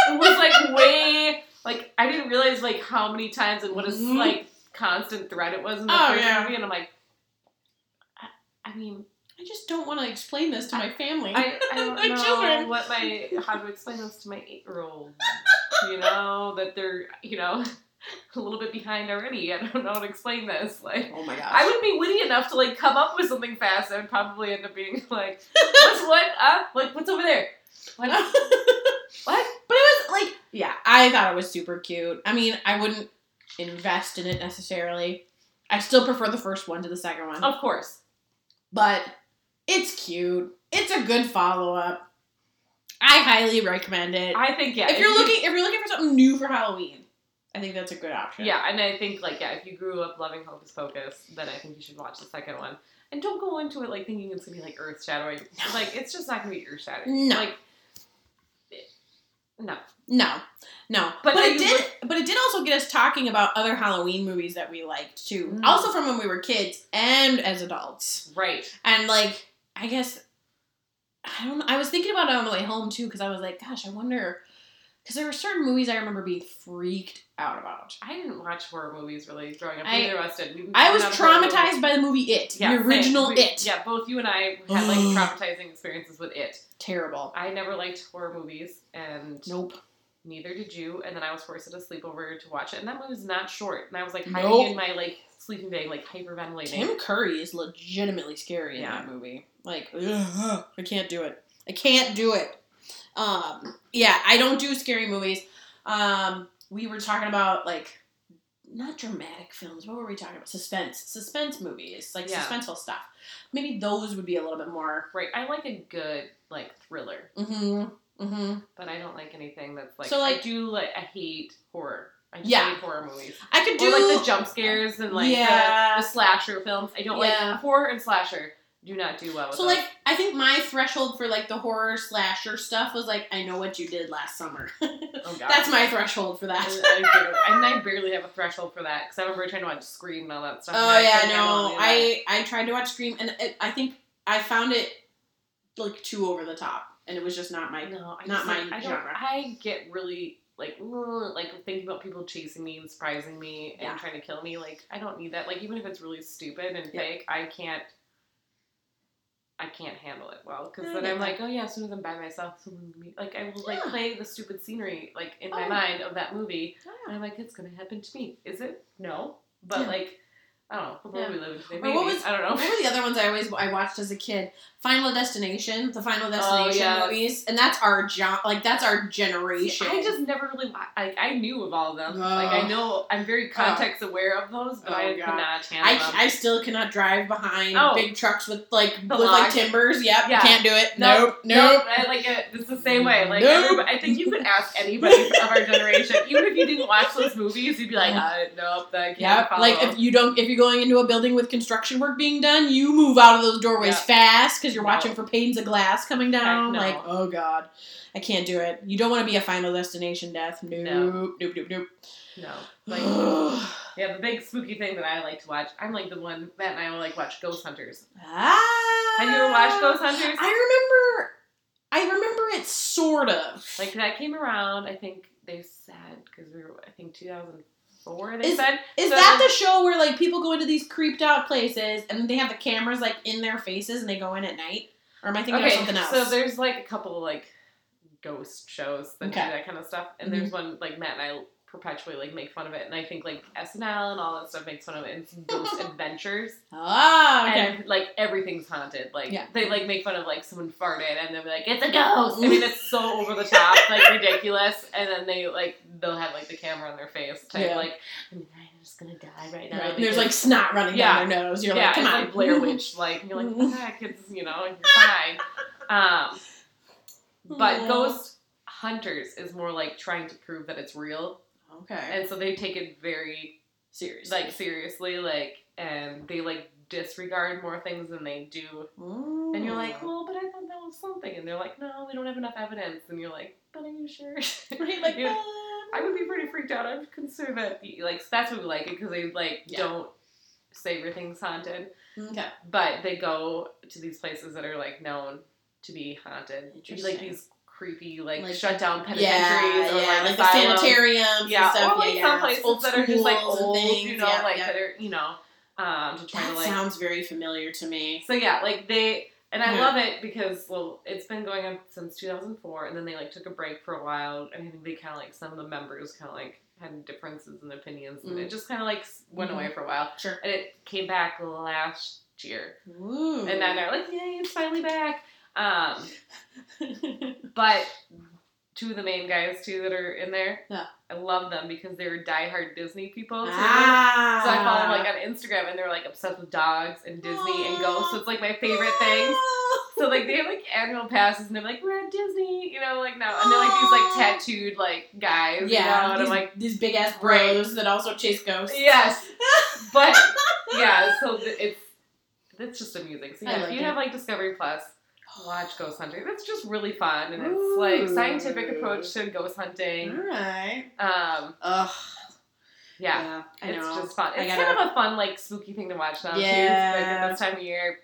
A: it was like way, like, I didn't realize like how many times and what a
B: Mhm.
A: like constant thread it was in the
B: Oh,
A: first
B: yeah.
A: movie, and I'm like, I, I mean,
B: I just don't want to explain this to my family.
A: I, I don't
B: My
A: know
B: children.
A: what my how to explain this to my eight year old. You know that they're you know a little bit behind already. I don't know how to explain this. Like
B: oh my gosh.
A: I would be witty enough to like come up with something fast. I would probably end up being like, "What's what? Uh, like what's over there? What? what?
B: But it was like, yeah, I thought it was super cute. I mean, I wouldn't invest in it necessarily. I still prefer the first one to the second one.
A: Of course.
B: But it's cute. It's a good follow up. I highly recommend it.
A: I think yeah.
B: if you're looking if you're looking for something new for Halloween, I think that's a good option.
A: yeah, and I think like yeah, if you grew up loving Hocus Pocus, then I think you should watch the second one. And don't go into it like thinking it's gonna be like earth shattering.
B: No.
A: Like it's just not gonna be earth shattering.
B: No.
A: Like no.
B: No, no.
A: But
B: But, it did. But it did also get us talking about other Halloween movies that we liked too.
A: Mm.
B: Also from when we were kids and as adults.
A: Right.
B: And like, I guess I don't. know. I was thinking about it on the way home too because I was like, gosh, I wonder. Because there were certain movies I remember being freaked out about.
A: I didn't watch horror movies really growing up.
B: I-
A: Neither of us did. We-
B: I was
A: not horror movies.
B: traumatized by the movie It,
A: Yeah,
B: the original
A: We-
B: It.
A: Yeah, both you and I had like traumatizing experiences with it.
B: Terrible.
A: I never liked horror movies, and
B: Nope.
A: neither did you. And then I was forced at a sleepover to watch it, and that movie was not short. And I was like hiding
B: Nope.
A: in my like sleeping bag, like hyperventilating.
B: Tim Curry is legitimately scary in
A: Yeah.
B: that movie. Like, ugh, I can't do it. I can't do it. Um, yeah, I don't do scary movies. Um, we were talking about like not dramatic films. What were we talking about? Suspense, suspense movies, like
A: Yeah.
B: suspenseful stuff. Maybe those would be a little bit more.
A: Right. I like a good like thriller,
B: Mm-hmm. Mm-hmm.
A: but I don't like anything that's like.
B: So, like-
A: I do like I hate horror. I just
B: Yeah.
A: hate horror movies.
B: I could do
A: Or like the jump scares and like
B: Yeah.
A: the, the slasher films. I don't
B: Yeah.
A: like horror and slasher. Do not do well with
B: So
A: those.
B: like I think my threshold for like the horror slasher stuff was like I know what you did last summer.
A: oh god,
B: That's my threshold for that.
A: I, barely- and I barely have a threshold for that because I remember trying to watch Scream and all that stuff.
B: Oh
A: I
B: yeah, no.
A: any of that.
B: I I tried to watch Scream and it, I think I found it like too over the top, and it was just not my.
A: no, I
B: not
A: just,
B: my
A: like, I
B: genre.
A: I get really like like thinking about people chasing me and surprising me and
B: Yeah.
A: trying to kill me. Like I don't need that. Like even if it's really stupid and
B: Yeah.
A: fake, I can't I can't handle it well because then I'm like, oh yeah, as soon as I'm by myself, someone will meet- like I will like
B: Yeah.
A: play the stupid scenery like in my
B: Oh.
A: mind of that movie,
B: Oh,
A: and I'm like, it's gonna happen to me. Is it? No, but
B: Yeah.
A: like, I don't know.
B: Yeah.
A: we live in today,
B: Or
A: maybe.
B: what was-
A: I don't know.
B: What were the other ones I always I watched as a kid? Final Destination, the Final
A: Oh,
B: Destination
A: yes.
B: movies, and that's our job. Like that's our generation.
A: I just never really like. I knew of all of them. Like I know I'm very context aware of those, but
B: Oh,
A: I
B: God.
A: could not handle
B: I,
A: them.
B: I still cannot drive behind
A: Oh.
B: big trucks with like
A: The
B: with like timbers. Yep,
A: Yeah.
B: can't do it.
A: Nope,
B: Nope, nope.
A: I like it. It's the same way. Like
B: Nope.
A: I think you could ask anybody of our generation, even if you didn't watch those movies, you'd be like, uh, nope, I can't
B: Yep.
A: follow.
B: Like if you don't, if you're going into a building with construction work being done, you move out of those doorways fast because you're
A: No.
B: watching for panes of glass coming down.
A: no.
B: Like, oh god, I can't do it. You don't want to be a Final Destination death. Nope,
A: No.
B: nope, nope, nope.
A: no, like
B: ah.
A: yeah, the big spooky thing that I like to watch. I'm like the one Matt and I will like watch Ghost Hunters.
B: Ah.
A: Have you ever watched Ghost Hunters?
B: I remember. I remember it sort of.
A: Like that came around. I think they said because we were I think 2004. They
B: Is-
A: said
B: Is
A: So-
B: that the show where like people go into these creeped out places and they have the cameras like in their faces and they go in at night? Or am I thinking of something else?
A: So there's like a couple like ghost shows that
B: Okay.
A: do that kind of stuff, and
B: Mhm.
A: there's one like Matt and I perpetually like make fun of it, and I think like SNL and all that stuff makes fun of it. It's Ghost Adventures,
B: ah, okay.
A: and like everything's haunted. Like
B: Yeah.
A: they like make fun of like someone farted, and they'll be like, "It's a ghost." I mean, it's so over the top, like ridiculous, and then they like they'll have like the camera on their face, type
B: Yeah.
A: like, "I'm just gonna die right now."
B: Right, and there's like snot running
A: Yeah.
B: down their nose. You're
A: yeah,
B: like, come
A: it's
B: on.
A: like Blair Witch, like and you're like, ah, kids, you know, you're fine. Um, but. Ghost Hunters is more like trying to prove that it's real,
B: Okay.
A: and so they take it very
B: Serious.
A: like seriously, like, and they like disregard more things than they do. And you're like, well, but I thought that was something, and they're like, no, we don't have enough evidence, and you're like, but are you sure?
B: right, like,
A: You- I would be pretty freaked out. I'd consider that like that's what we like it because they like
B: Yeah.
A: don't say everything's haunted.
B: Okay.
A: but they go to these places that are like known to be haunted. Like these creepy, like,
B: Like-
A: shut down penitentiaries
B: Yeah,
A: or
B: yeah,
A: like,
B: the sanitariums
A: Yeah,
B: stuff.
A: or like
B: yeah,
A: some
B: yeah.
A: places
B: Old
A: that are just like old,
B: things,
A: you know,
B: yeah,
A: like that are you know, um, to try
B: That
A: to like.
B: sounds very familiar to me.
A: So yeah, like they. And I love it because well, it's been going on since 2004, and then they like took a break for a while, and I think they kind of like some of the members kind of like had differences in opinions, and
B: Mm.
A: it just kind of like went
B: Mhm.
A: away for a while,
B: Sure.
A: and it came back last year,
B: Ooh.
A: and then they're like, yay, it's finally back. Um, But two of the main guys too that are in there,
B: Yeah.
A: I love them because they're diehard Disney people too.
B: ah.
A: So I follow them like on Instagram and they're like obsessed with dogs and Disney and ghosts. So it's like my favorite things. So like they have like annual passes and they're like we're at Disney, you know, like now and they're like these like tattooed like guys, you know,
B: Yeah,
A: and
B: these,
A: I'm like
B: these big ass
A: Right.
B: bros that also chase ghosts.
A: yes, but yeah, so it's it's just amusing. So yeah,
B: like
A: if you
B: it.
A: have like Discovery Plus, watch Ghost Hunting. That's just really fun and it's like scientific approach to ghost hunting.
B: All right.
A: Um,
B: Ugh.
A: yeah,
B: I
A: it's
B: know.
A: just fun. It's
B: gotta-
A: kind of a fun like spooky thing to watch now too.
B: Yeah.
A: Like at this time of year.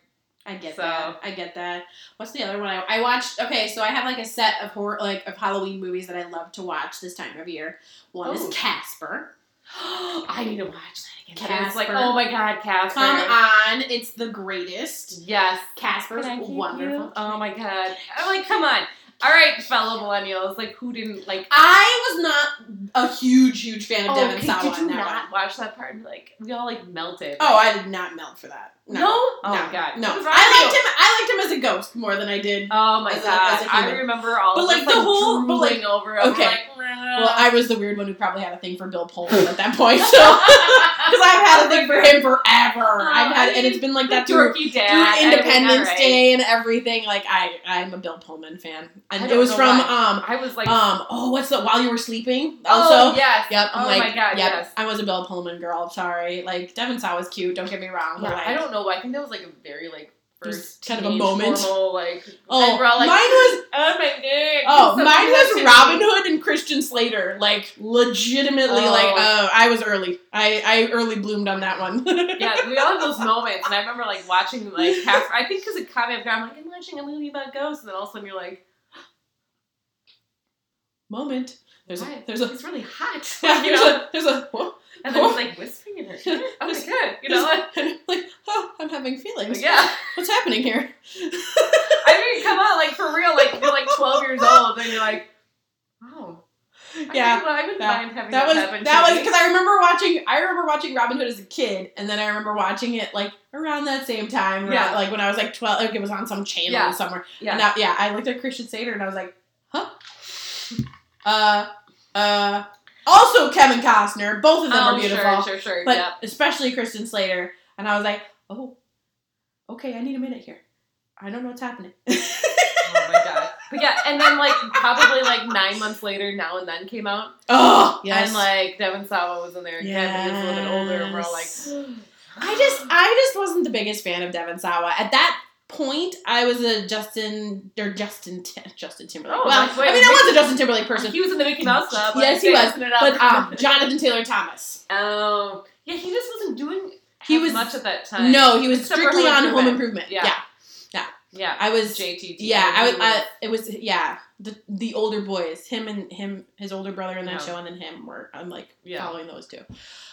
B: I get
A: So-
B: that. I get that. What's the other one I, I watched? Okay, so I have like a set of horror, like of Halloween movies that I love to watch this time of year. One
A: Oh.
B: is Casper.
A: I need to watch that It's like, oh my god, Casper.
B: Come on, it's the greatest.
A: Yes.
B: Casper's
A: Can I keep
B: wonderful.
A: you? Oh my god. I'm like, come on. All right, fellow millennials. Like, who didn't like?
B: I was not a huge, huge fan of
A: Oh,
B: Devon
A: okay,
B: Sawa
A: did you not
B: one.
A: watch that part? And like, we all like melted.
B: Oh, I did not melt for that.
A: No.
B: No.
A: Oh
B: no,
A: my god.
B: No,
A: What was wrong
B: I liked him. I liked him as a ghost more than I did.
A: Oh my
B: as a-
A: god.
B: as a
A: I
B: human.
A: remember all.
B: But,
A: of
B: like,
A: us,
B: the whole- but, like-
A: over.
B: okay.
A: Like,
B: Well, I was the weird one who probably had a thing for Bill Pullman at that point, so because I've had a thing for him forever. I've had, and it's been like that through, through
A: dad. Mean,
B: Independence. Day and everything. Like I, I'm a Bill Pullman fan, and it was from
A: why.
B: um
A: I was like,
B: um oh what's the While You Were Sleeping
A: oh
B: also.
A: yes.
B: Yep, I'm
A: oh
B: like,
A: my god.
B: yep,
A: Yes.
B: I was a Bill Pullman girl. Sorry, like Devon Sawa was cute. Don't get me wrong.
A: Yeah,
B: like,
A: I don't know. I think that was like a very like first
B: kind of a moment.
A: like
B: Oh,
A: and we're all like,
B: mine was
A: oh my god.
B: oh mine was Robin
A: me.
B: Hood and Christian Slater. Like legitimately,
A: Oh.
B: like uh, I was early. I I early bloomed on that one.
A: Yeah, we all have those moments, and I remember like watching like half. I think because it caught me off guard. I'm like, I'm watching a movie about ghosts, and then all of a sudden you're like,
B: moment. There's a there's a
A: it's really hot.
B: yeah,
A: you
B: there's
A: know,
B: a there's a whoa,
A: and then it's like whispering in her ear. Oh my god, you know.
B: And I'm like I'm having feelings.
A: Yeah.
B: What's happening here?
A: I mean, come on, like for real, like you're like 12 years old and you're like, oh. I
B: Yeah,
A: well, I wouldn't
B: that-
A: mind having
B: That
A: that,
B: was that was because I remember watching I remember watching Robin Hood as a kid, and then I remember watching it like around that same time.
A: Yeah.
B: like when I was like twelve, like it was on some channel
A: Yeah.
B: somewhere.
A: Yeah.
B: Yeah, I looked at Christian Slater and I was like, huh? Uh, uh. Also, Kevin Costner. Both of them
A: oh,
B: are beautiful,
A: Sure, sure, sure.
B: but especially Christian Slater. And I was like, oh, okay, I need a minute here. I don't know what's happening.
A: Oh my god. But yeah, and then like probably like nine months later, Now and Then came out,
B: oh, yes.
A: and like Devon Sawa was in there again. He was a little bit older, and we're all like,
B: I just I just wasn't the biggest fan of Devon Sawa. At that point, I was a Justin or Justin Justin Timberlake.
A: Oh,
B: well,
A: wait,
B: I mean, I was a Justin Timberlake person,
A: he was in the Mickey Mouse Club.
B: Yes, he was,
A: dancing it up.
B: but um, Jonathan Taylor Thomas.
A: oh, yeah, he just wasn't doing.
B: He was-
A: much at that time.
B: No, he was strictly on Home
A: Improvement.
B: Improvement.
A: Yeah.
B: Yeah,
A: yeah,
B: I was.
A: JTT.
B: Yeah, I was. I, it was. Yeah, the the older boys, him and him, his older brother in that
A: Yeah.
B: show, and then him. Were I'm like
A: Yeah.
B: following those two,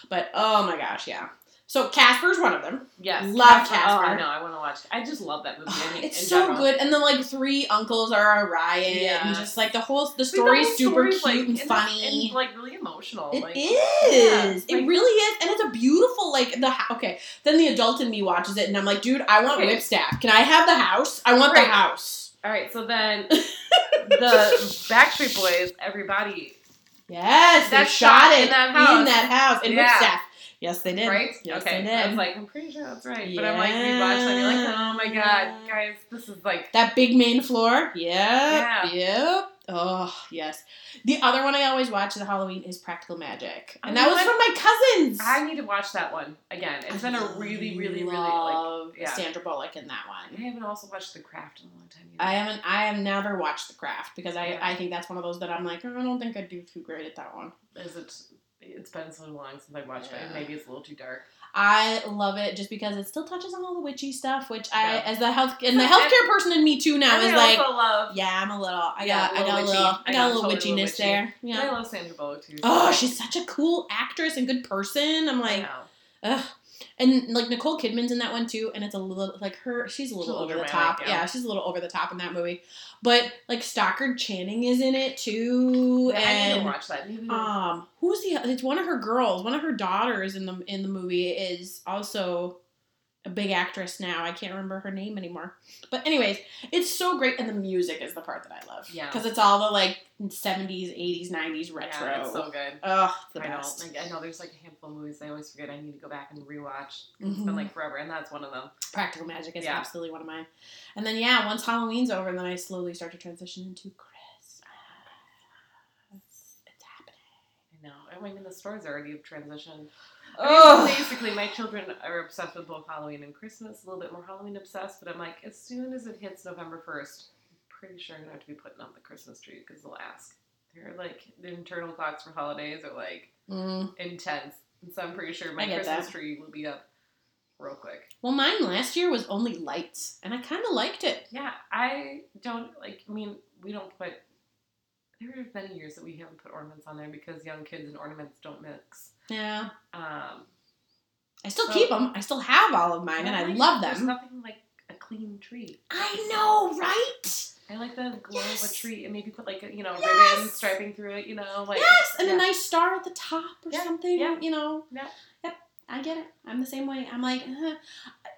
B: but oh my gosh, yeah. So Casper's one of them.
A: Yes,
B: Love
A: Casper. Oh, I know. I want to watch. I just love that movie. I mean,
B: it's so
A: general.
B: good, and then like three uncles are a riot,
A: Yeah.
B: and just like the whole the
A: the
B: story's super cute
A: like,
B: and
A: and-
B: funny.
A: and, like really emotional.
B: It
A: like,
B: is.
A: yeah,
B: it
A: like-
B: really is, and it's a beautiful like the okay. Then the adult in me watches it, and I'm like, dude, I want
A: Okay.
B: Whipstaff. Can I have the house? I want
A: Right.
B: the house.
A: All right, so then the Backstreet Boys, everybody,
B: Yes, they
A: That's
B: shot
A: shot
B: it
A: in that house.
B: in that house
A: Yeah.
B: staff. Yes, they did.
A: right?
B: Yes,
A: okay,
B: they
A: I was like, I'm pretty sure that's right, but I'm like rewatching, and you're like, oh my god, guys, this is like,
B: That big main floor. Yep.
A: Yeah.
B: Yep. Oh, yes. The other one I always watch the Halloween is Practical Magic. And
A: Oh,
B: that was
A: know
B: from my cousins.
A: I need to watch that one again. It's been a really, really, really like. yeah.
B: Sandra Bullock in that one.
A: I haven't also watched The Craft in a long time. Either.
B: I haven't I have never watched The Craft because I,
A: Yeah.
B: I think that's one of those that I'm like, oh, I don't think I'd do too great at that one.
A: Is it? It's been so long since I watched
B: Yeah.
A: it. Maybe it's a little too dark.
B: I love it just because it still touches on all the witchy stuff, which I
A: Yeah.
B: as the health and the healthcare person in me too now
A: And
B: is like
A: love.
B: Yeah, I'm a little I
A: Yeah,
B: got
A: a
B: I
A: little
B: got a little I
A: I
B: got a little
A: totally
B: witchiness
A: witchy.
B: there.
A: And
B: Yeah.
A: I love Sandra Bullock too.
B: Oh,
A: so-
B: she's such a cool actress and good person. I'm like, ugh. And like Nicole Kidman's in that one too, and it's a little like her. She's a little
A: She's
B: over the top.
A: yeah.
B: Yeah. she's a little over the top in that movie. But like Stockard Channing is in it too,
A: Yeah, I need to
B: and
A: watch that. Maybe
B: um, who's the? It's one of her girls. One of her daughters in the in the movie is also a big actress now. I can't remember her name anymore. But anyways, it's so great, and the music is the part that I love.
A: Yeah.
B: because it's all the like seventies, eighties, nineties retro.
A: Yeah, it's so good.
B: Oh, the
A: I know. Like, I know. There's like a handful of movies I always forget. I need to go back and rewatch. It's
B: Mhm.
A: been like forever, and that's one of them.
B: Practical Magic is
A: Yeah.
B: absolutely one of mine. And then yeah, once Halloween's over, then I slowly start to transition into Christmas. It's happening.
A: I know. I mean, the stores already have transitioned.
B: Oh,
A: Basically, my children are obsessed with both Halloween and Christmas. A little bit more Halloween obsessed, but I'm like, as soon as it hits November first, I'm pretty sure I'm gonna have to be putting up the Christmas tree because they'll ask. They're like the internal clocks for holidays are like
B: Mm.
A: intense, and so I'm pretty sure my Christmas
B: that.
A: tree will be up real quick.
B: Well, mine last year was only lights, and I kind of liked it.
A: Yeah, I don't like. I mean, we don't put. There have been years that we haven't put ornaments on there because young kids and ornaments don't mix.
B: Yeah,
A: Um,
B: I still
A: So-
B: keep them. I still have all of mine, and I love
A: There's
B: them.
A: nothing like a clean tree.
B: I know, right?
A: I like the glow of a tree and maybe put like a, you know
B: Yes.
A: ribbon striping through it. You know, like
B: yes, and
A: yeah.
B: a nice star at the top or
A: Yeah,
B: something.
A: yeah.
B: You know.
A: Yeah.
B: Yep. I get it. I'm the same way. I'm like, uh,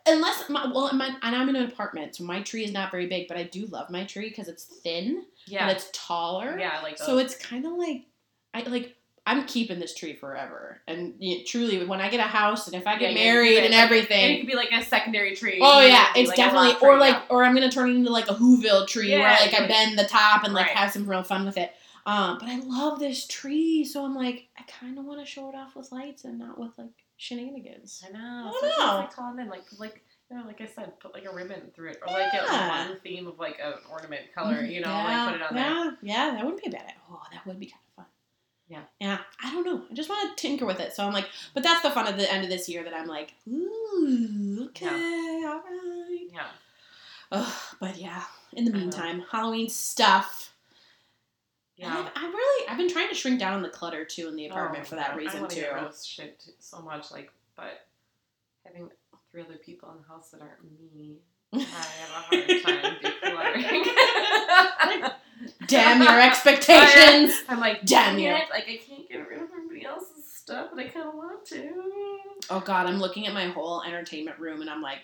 B: unless my well, my, and I'm in an apartment, so my tree is not very big, but I do love my tree because it's thin
A: yeah,
B: and it's taller.
A: yeah, I like
B: So it's kind of like, I like. I'm keeping this tree forever, and you truly, when I get a house and if I get
A: yeah,
B: married
A: yeah,
B: and
A: like-
B: everything,
A: and it could be like a secondary tree.
B: Oh yeah,
A: it could be,
B: it's
A: like,
B: definitely or
A: tree,
B: like
A: yeah.
B: or I'm gonna turn it into like a Whoville tree where like I bend the top and like
A: Right.
B: have some real fun with it. Um, but I love this tree, so I'm like I kind of want to show it off with lights and not with like shenanigans.
A: I know.
B: I
A: Especially
B: don't
A: if
B: know.
A: Like tall and like like you know, like I said, put like a ribbon through it, or like get
B: Yeah.
A: one theme of like an ornament mm, color. You know,
B: yeah,
A: like put it on there.
B: yeah, yeah, that wouldn't be a bad. Oh, that would be kind of fun.
A: Yeah.
B: yeah. I don't know. I just want to tinker with it. So I'm like, but that's the fun at the end of this year that I'm like, ooh, okay, all right.
A: Yeah.
B: Ugh, but yeah, in the meantime, Halloween stuff.
A: Yeah.
B: I've, I've really I've been trying to shrink down on the clutter too in the
A: Oh
B: apartment
A: my
B: for that
A: God,
B: reason
A: wanna
B: too.
A: get rid of shit so much, like, but having three other people in the house that aren't me. I have a hard time decluttering.
B: Damn your expectations.
A: I'm like,
B: Damn
A: damn
B: you.
A: it! Like I can't get rid of everybody else's stuff, but I kind of want to.
B: Oh god, I'm looking at my whole entertainment room and I'm like,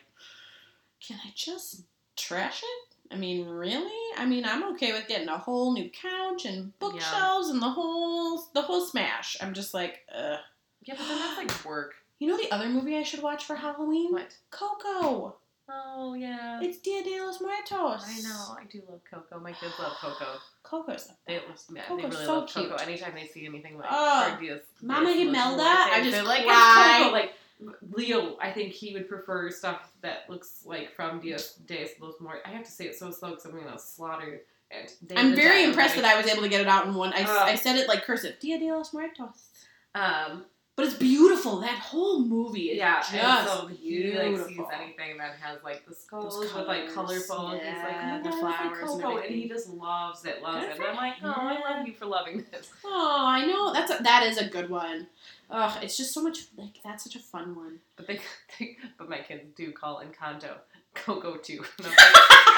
B: can I just trash it? I mean, really? I mean, I'm okay with getting a whole new couch and bookshelves and the whole the whole smash. I'm just like, uh.
A: Yeah, but then that's like work.
B: You know the other movie I should watch for Halloween?
A: What?
B: Coco.
A: Oh yeah.
B: It's Dia de los Muertos.
A: I know. I do love Coco. My kids love Coco.
B: Coco's the
A: They, yeah, they really
B: so
A: love Coco.
B: cute.
A: Anytime they see anything like
B: Oh,
A: Cardias,
B: Mama Imelda, I just
A: they're like
B: cry.
A: Coco. Like Leo, I think he would prefer stuff that looks like from Diaz Days Los Muertos. I have to say it so slow because I'm gonna slaughter it. Day
B: I'm very impressed that I was able to get it out in one. I,
A: Uh.
B: I said it like cursive. Dia de los Muertos.
A: Um,
B: But it's beautiful. That whole movie is
A: yeah,
B: just
A: and so he like sees anything that has like the skulls with like colorful. and he's like, oh,
B: the flowers and
A: like and,
B: everything.
A: he just loves it, loves
B: Good
A: it. And I'm like, oh, I love you for loving this.
B: Oh, I know. That's a, that is a good one. Ugh, it's just so much like that's such a fun one.
A: But they, they but my kids do call Encanto Coco too. Like,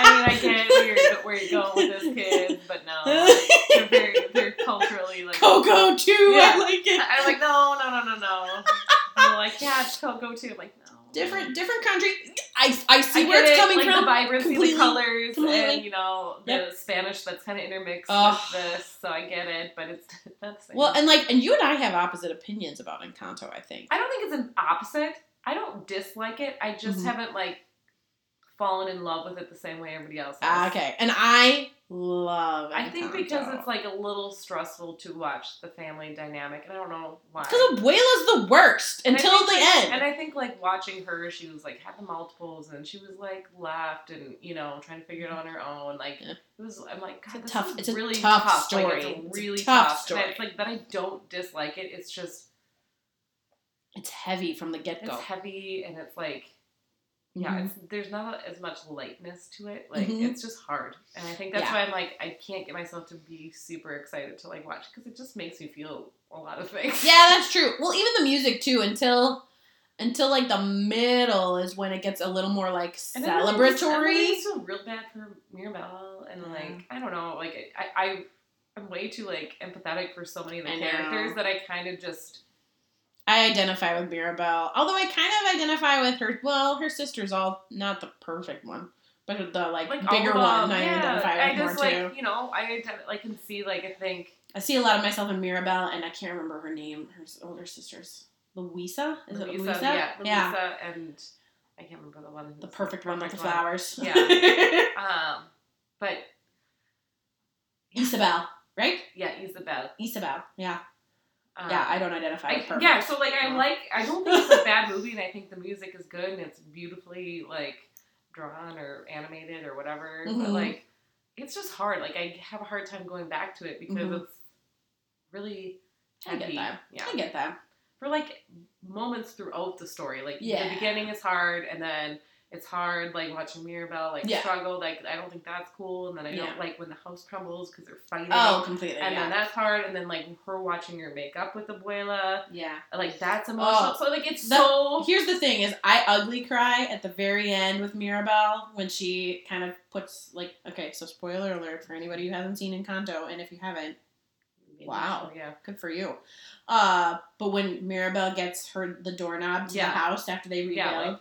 A: I mean, I get where you're, where you're going with this kid, but no, they're very they're culturally like
B: Coco too.
A: Yeah.
B: I like it.
A: I'm like, no, no, no, no, no. They're like, yeah, it's Coco too. I'm like, no.
B: Different different country. I I see
A: I
B: where it's
A: it,
B: coming
A: like
B: from.
A: the vibrancy,
B: completely,
A: the colors,
B: completely.
A: and you know the
B: Yep.
A: Spanish that's kind of intermixed
B: Ugh.
A: with this. So I get it, but it's that's.
B: Well, and like, and you and I have opposite opinions about Encanto. I think.
A: I don't think it's an opposite. I don't dislike it. I just
B: Mhm.
A: haven't like fallen in love with it the same way everybody else.
B: Ah,
A: has.
B: okay, and I love.
A: I think
B: Encanto.
A: because it's like a little stressful to watch the family dynamic, and I don't know why.
B: because Abuela's the worst
A: And
B: until the
A: like-
B: end.
A: And I think like watching her, she was like had the multiples, and she was like left, and you know trying to figure it out on her own. Like
B: Yeah.
A: it was, I'm like, God, this
B: tough-
A: is
B: it's a
A: really
B: tough
A: Like,
B: story.
A: it's a
B: It's
A: really
B: tough
A: tough.
B: story.
A: And it's like that. I don't dislike it. It's just
B: it's heavy from the get go.
A: it's heavy, and it's like. Yeah,
B: Mhm.
A: it's, there's not as much lightness to it. Like
B: Mhm.
A: it's just hard, and I think that's
B: Yeah.
A: why I'm like I can't get myself to be super excited to like watch because it just makes me feel a lot of things.
B: Yeah, that's true. Well, even the music too. Until until like the middle is when it gets a little more like
A: And I just- and then I
B: celebratory.
A: just feel real bad for Mirabel, and like I don't know, like I, I I'm way too like empathetic for so many of the
B: I know.
A: characters that I kind of just
B: I identify with Mirabel, although I kind of identify with her. Well, her sister's all not the perfect one, but the like,
A: like
B: bigger one. I
A: yeah,
B: identify with
A: I
B: more
A: just like
B: too.
A: you know I like can see like I think
B: I see a lot of myself in Mirabel, and I can't remember her name. Her older sister's Luisa. Is it
A: Luisa,
B: Luisa?
A: yeah, Luisa, and I can't remember the one
B: the perfect one with the flowers.
A: Yeah. Um, but
B: Isabel, right?
A: yeah, Isabel.
B: Isabel. Yeah.
A: Um,
B: yeah, I don't identify with
A: yeah, so like I like I don't think it's a bad movie, and I think the music is good and it's beautifully like drawn or animated or whatever. But
B: Mhm.
A: like it's just hard. Like I have a hard time going back to it because
B: Mhm.
A: it's really
B: I get
A: heavy.
B: that.
A: Yeah,
B: I get that.
A: for like moments throughout the story. Like
B: Yeah.
A: the beginning is hard, and then. It's hard, like watching Mirabel like
B: Yeah.
A: struggle. Like I don't think that's cool, and then I
B: Yeah.
A: don't like when the house crumbles because they're fighting.
B: Oh, completely.
A: and
B: yeah.
A: then that's hard, and then like her watching her makeup with Abuela,
B: yeah.
A: like that's emotional.
B: Oh,
A: so like it's
B: that-
A: so
B: Here's the thing: is I ugly cry at the very end with Mirabel when she kind of puts like, okay, so spoiler alert for anybody who hasn't seen Encanto, and if you haven't, Wow.
A: Yeah.
B: good for you. Uh, but when Mirabel gets her the doorknob to
A: Yeah.
B: the house after they rebuild,
A: Yeah, like-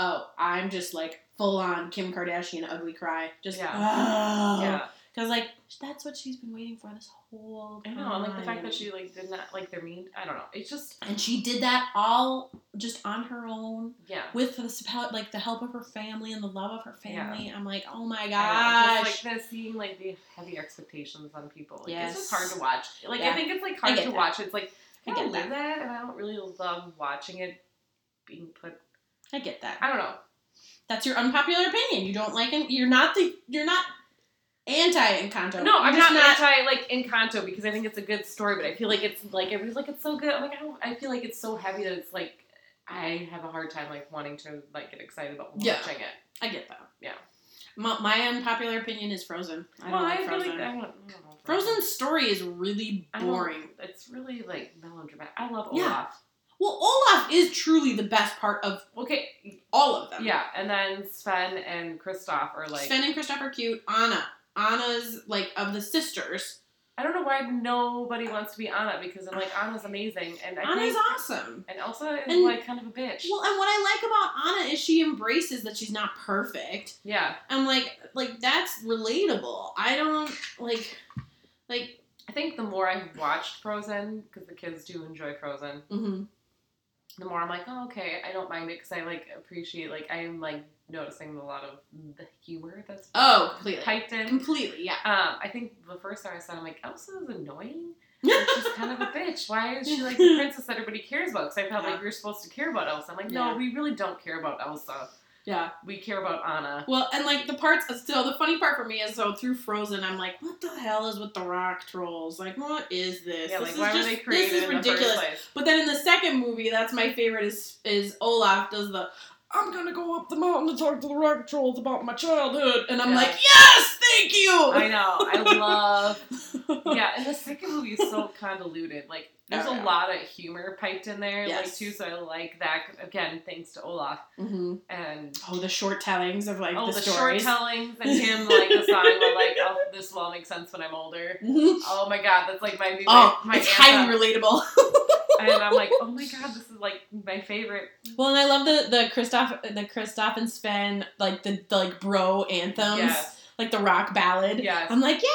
B: oh, I'm just like full on Kim Kardashian ugly cry, just
A: Yeah.
B: oh,
A: Yeah.
B: because like that's what she's been waiting for this whole
A: I
B: time.
A: know, and like the fact that she like did not like their mean. I don't know. It's just
B: and she did that all just on her own
A: yeah.
B: with the like the help of her family and the love of her family. Yeah. I'm like, oh my gosh.
A: just like the seeing like the heavy expectations on people. Like
B: Yes.
A: it's just hard to watch. Like
B: Yeah.
A: I think it's like hard to
B: that.
A: watch. It's like
B: I
A: I
B: get
A: don't
B: that.
A: that, and I don't really love watching it being put.
B: I get that.
A: I don't know.
B: That's your unpopular opinion. You don't like it. You're not the. You're not anti Encanto.
A: No, I'm
B: You're
A: not, anti like Encanto because I think it's a good story, but I feel like it's like everybody's like it's so good. I'm like I don't. I feel like it's so heavy that it's like I have a hard time like wanting to like get excited about
B: Yeah.
A: watching it.
B: I get that.
A: Yeah.
B: My, my unpopular opinion is Frozen. I don't
A: well,
B: like
A: I feel
B: Frozen.
A: like I don't, I don't.
B: Frozen's story is really boring.
A: It's really like melodramatic. I love
B: Yeah. Well, Olaf is truly the best part of
A: Okay,
B: all of them.
A: yeah, and then Sven and Kristoff are like.
B: Sven and Kristoff are cute. Anna. Anna's like of the sisters.
A: I don't know why nobody wants to be Anna because I'm like Anna's amazing, and I
B: Anna's
A: think
B: awesome.
A: and Elsa is
B: And-
A: like kind of a bitch.
B: Well, and what I like about Anna is she embraces that she's not perfect.
A: yeah,
B: I'm like, like that's relatable. I don't like, like.
A: I think the more I've watched Frozen because the kids do enjoy Frozen,
B: mhm.
A: The more I'm like, oh okay, I don't mind it because I like appreciate like I'm like noticing a lot of the humor that's
B: Oh, completely.
A: typed in.
B: Completely, yeah.
A: Um, I think the first time I saw, it, I'm like, Elsa is annoying. She's kind of a bitch. Why is she like the princess that everybody cares about? Because I felt
B: Yeah.
A: like we were supposed to care about Elsa. I'm like, no,
B: Yeah.
A: we really don't care about Elsa.
B: Yeah.
A: We care about Anna.
B: Well, and like the parts, still, the funny part for me is so through Frozen, I'm like, what the hell is with the rock trolls? Like, what is this?
A: Yeah,
B: this
A: like
B: is
A: why
B: just,
A: were they
B: this
A: created
B: is
A: in the
B: ridiculous.
A: first place?
B: But then in the second movie, that's my favorite is is Olaf does the I'm gonna go up the mountain to talk to the rock trolls about my childhood, and I'm
A: Yeah.
B: like, yes, thank you.
A: I know. I love. Yeah, and the second movie is so convoluted. Like, there's
B: Oh,
A: a
B: yeah.
A: lot of humor piped in there, like too. So I like that. Again, thanks to Olaf
B: hmm
A: and.
B: Oh, the short tellings of like
A: Oh,
B: the,
A: the,
B: stories.
A: short tellings and him like the song of like, oh, this will all make sense when I'm older.
B: Mhm.
A: Oh my god, that's like my
B: Oh,
A: my
B: it's highly relatable.
A: and I'm like, oh my god, this is like my favorite.
B: well, and I love the the Kristoff the Kristoff and Sven like the, the like bro anthems,
A: Yes,
B: like the rock ballad.
A: yes,
B: I'm like, yes.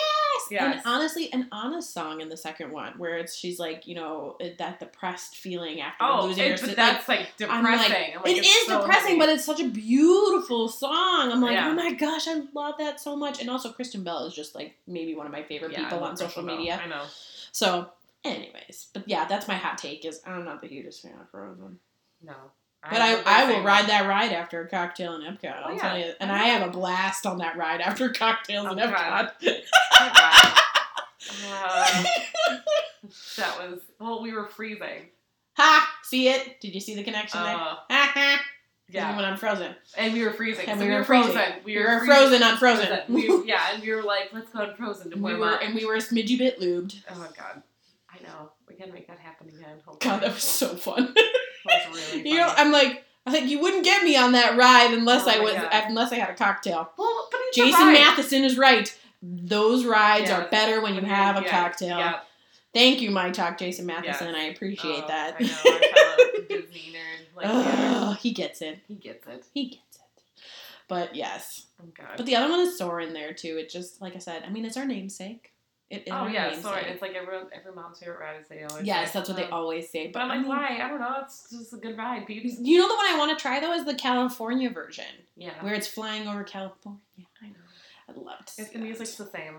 A: Yes.
B: And honestly, an Anna's song in the second one, where it's she's like, you know, that depressed feeling after
A: oh,
B: losing her.
A: it,
B: si-
A: but that's like
B: I'm
A: depressing.
B: like,
A: I'm like,
B: it
A: it's so
B: depressing, but it's such a beautiful song. I'm like,
A: Yeah.
B: oh my gosh, I love that so much. And also, Kristen Bell is just like maybe one of my favorite
A: Yeah,
B: people on social
A: Bell.
B: media.
A: I know.
B: So, anyways, but yeah, that's my hot take. Is I'm not the hugest fan of Frozen,
A: No,
B: but I,
A: that
B: I will ride that ride after a cocktail in Epcot. I'll
A: Oh,
B: tell you, and
A: I
B: I have a blast on that ride after cocktails in
A: Oh,
B: Epcot.
A: God. Oh, Uh, that was well, we were freezing.
B: ha! See it? Did you see the connection there?
A: Uh,
B: Ha ha!
A: yeah,
B: When I'm frozen,
A: and we were freezing.
B: And
A: so
B: we
A: we
B: were
A: were
B: freezing.
A: frozen. We
B: we
A: were
B: were
A: freezing.
B: frozen on Frozen.
A: We, yeah, and we were like, let's go to Frozen to
B: we
A: warm
B: were
A: up.
B: and we were a smidgy bit lubed.
A: Oh my god, I know. We gotta make that happen again. Hopefully.
B: God, that was so fun.
A: Really
B: you know. I'm like, I think you wouldn't get me on that ride unless
A: Oh
B: I was
A: God.
B: unless I had a cocktail.
A: well, but
B: Jason
A: ride.
B: Matheson is right. Those rides are better when you have a
A: yeah,
B: cocktail.
A: Yeah,
B: Thank you, my talk, Jason Matheson.
A: Yes.
B: I appreciate
A: Oh,
B: that.
A: I know. I fellow Disney nerd. Like,
B: Ugh, he gets it.
A: he gets it.
B: He gets it. But yes.
A: Oh god.
B: But the other one is Soarin' there too. It just like I said, I mean it's our namesake. It is
A: oh yeah,
B: namesake.
A: so it's like everyone, every mom's favorite ride is they always.
B: yes, that's what they
A: Oh.
B: always say.
A: But I'm
B: I
A: like,
B: mean,
A: why? I don't know. It's just a good ride.
B: You know the one I want to try though is the California version,
A: Yeah.
B: where it's flying over California.
A: I know.
B: I'd love to
A: If the
B: that.
A: music's the same.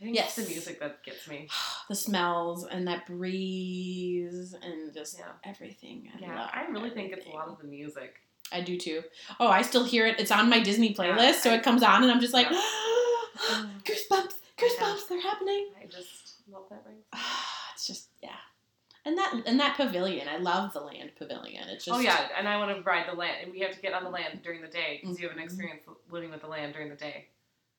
A: I think
B: Yes.
A: it's the music that gets me.
B: the smells and that breeze and just
A: Yeah.
B: everything. I
A: Yeah, I really think it's a lot of the music.
B: I do too. Oh, I still hear it. It's on my Disney playlist,
A: Yeah,
B: so
A: I-
B: it comes on, and I'm just like,
A: Yeah. Mm.
B: goosebumps, goosebumps,
A: Yeah.
B: they're happening.
A: I just love that ring.
B: it's just yeah, and that and that pavilion. I love the land pavilion. It's just
A: oh yeah, and I want to ride the land, and we have to get on the land during the day because you have an
B: Mhm.
A: experience living with the land during the day.